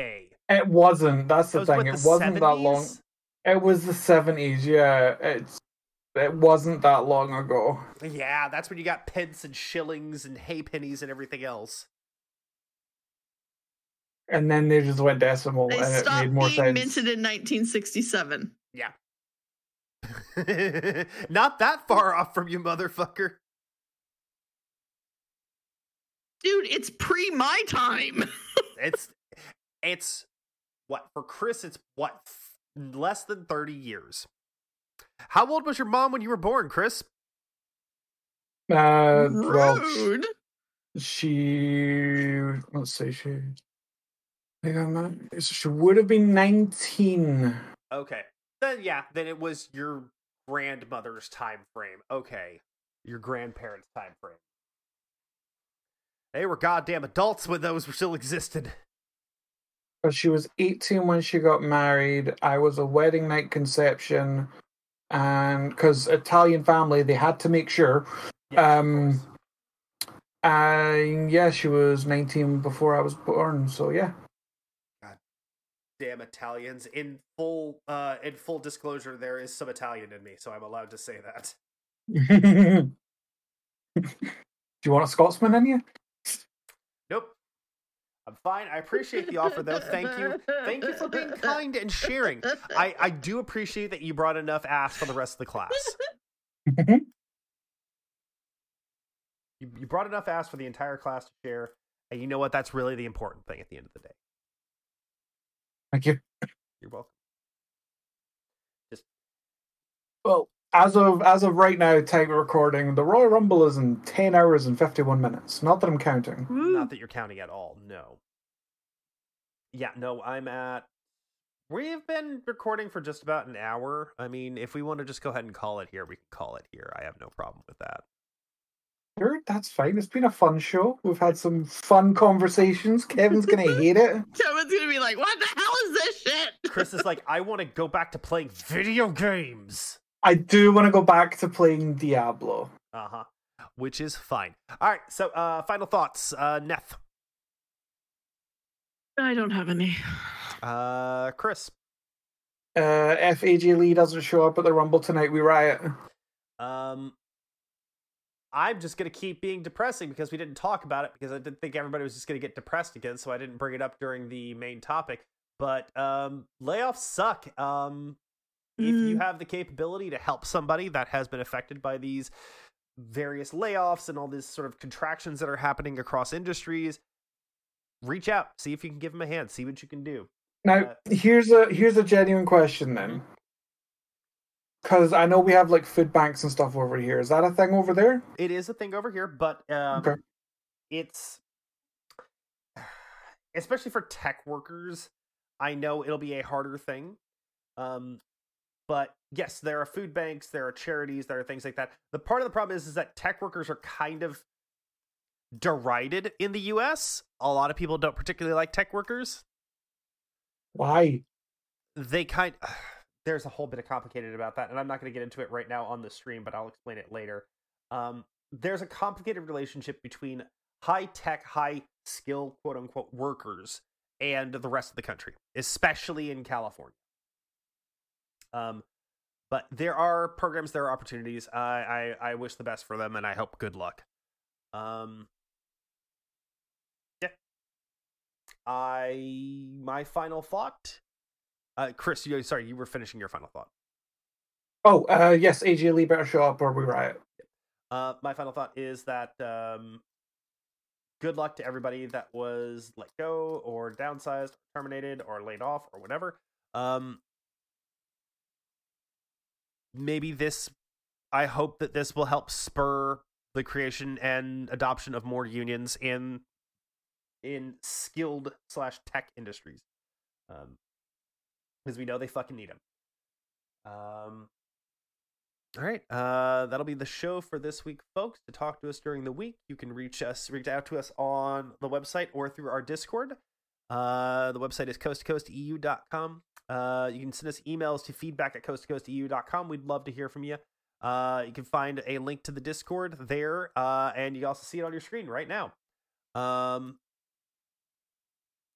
B: It wasn't. That's
A: That
B: the
A: was
B: thing.
A: what,
B: It wasn't that long. It was the seventies. Yeah, it's. It wasn't that long ago.
A: Yeah, that's when you got pence and shillings and halfpennies and everything else.
B: And then they just went decimal,
C: They
B: and it
C: stopped
B: made more
C: being
B: sense.
C: minted in 1967.
A: Yeah. [laughs] Not that far off from you, motherfucker.
C: Dude, it's pre my time. [laughs]
A: It's it's what for Chris. It's what f- less than thirty years. How old was your mom when you were born, Chris?
B: Uh, well, she let's say she. I think I'm not, she would have been nineteen.
A: Okay, then yeah, then it was your grandmother's time frame. Okay, your grandparents' time frame. They were goddamn adults when those were still existed.
B: But she was 18 when she got married. I was a wedding night conception. And because Italian family, they had to make sure.
A: Yeah,
B: Um. And yeah, she was 19 before I was born. So yeah.
A: Damn Italians. In full uh in full disclosure, there is some Italian in me, so I'm allowed to say that. [laughs]
B: Do you want a Scotsman in you?
A: Nope. I'm fine. I appreciate the offer though. Thank you. Thank you for being kind and sharing. I, I do appreciate that you brought enough ass for the rest of the class. [laughs] You, you brought enough ass for the entire class to share. And you know what? That's really the important thing at the end of the day.
B: Thank you.
A: You're welcome.
B: Well, as of as of right now, time of recording, the Royal Rumble is in 10 hours and 51 minutes. Not that I'm counting.
A: Not hmm. that you're counting at all. No. Yeah, no, I'm at. We've been recording for just about an hour. I mean, if we want to just go ahead and call it here, we can call it here. I have no problem with that.
B: Sure, that's fine. It's been a fun show. We've had some fun conversations. Kevin's gonna hate it. [laughs]
C: Kevin's gonna be like, "What the hell is this shit?"
A: Chris is like, I want to go back to playing video games.
B: I do want to go back to playing Diablo.
A: Uh huh. Which is fine. All right. So, uh, final thoughts. Uh, Neth.
C: I don't have any.
A: Uh, Chris.
B: Uh, if AJ Lee doesn't show up at the Rumble tonight, we riot.
A: Um, I'm just gonna keep being depressing because we didn't talk about it because I didn't think everybody was just gonna get depressed again, so I didn't bring it up during the main topic. But um, layoffs suck. Um, if you
C: Mm.
A: have the capability to help somebody that has been affected by these various layoffs and all these sort of contractions that are happening across industries, reach out, see if you can give them a hand, see what you can do.
B: Now,
A: Uh,
B: here's a here's a genuine question then, because I know we have like food banks and stuff over here. Is that a thing over there?
A: It is a thing over here, but um,
B: Okay.
A: it's [sighs] especially for tech workers. I know it'll be a harder thing, um, but yes, there are food banks, there are charities, there are things like that. The part of the problem is is that tech workers are kind of derided in the U.S. A lot of people don't particularly like tech workers.
B: Why?
A: They kind [sighs] there's a whole bit of complicated about that, and I'm not going to get into it right now on the stream, but I'll explain it later. Um, there's a complicated relationship between high tech, high skill, quote unquote, workers and the rest of the country, especially in California. Um, but there are programs, there are opportunities. I, I I wish the best for them, and I hope good luck. Um, yeah. I my final thought. Uh, Chris, you sorry, you were finishing your final thought.
B: Oh, uh, yes, AJ Lee better show up or we riot.
A: Uh, my final thought is that um, good luck to everybody that was let go or downsized, terminated, or laid off, or whatever. Um, maybe this. I hope that this will help spur the creation and adoption of more unions in in skilled slash tech industries, um, because we know they fucking need them. Um, all right. Uh, that'll be the show for this week, folks. To talk to us during the week, you can reach us, reach out to us on the website or through our Discord. Uh, the website is coasttocoasteu.com. Uh, you can send us emails to feedback at coasttocoasteu.com. We'd love to hear from you. Uh, you can find a link to the Discord there, uh, and you also see it on your screen right now. Um,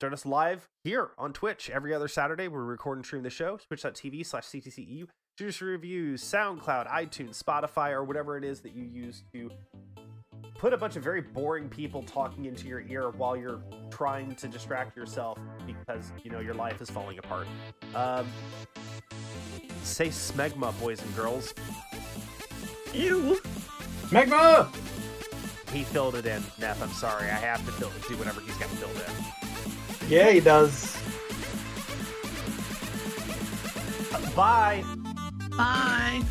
A: join us live here on Twitch every other Saturday. We're recording and stream the show, twitch.tv slash CTCEU. Juice reviews, SoundCloud, iTunes, Spotify, or whatever it is that you use to put a bunch of very boring people talking into your ear while you're trying to distract yourself because you know your life is falling apart. Um, say smegma, boys and girls.
C: You.
B: Magma!
A: He filled it in. Neth, I'm sorry. I have to fill, do whatever he's got filled in.
B: Yeah, he does.
A: Bye.
C: Bye.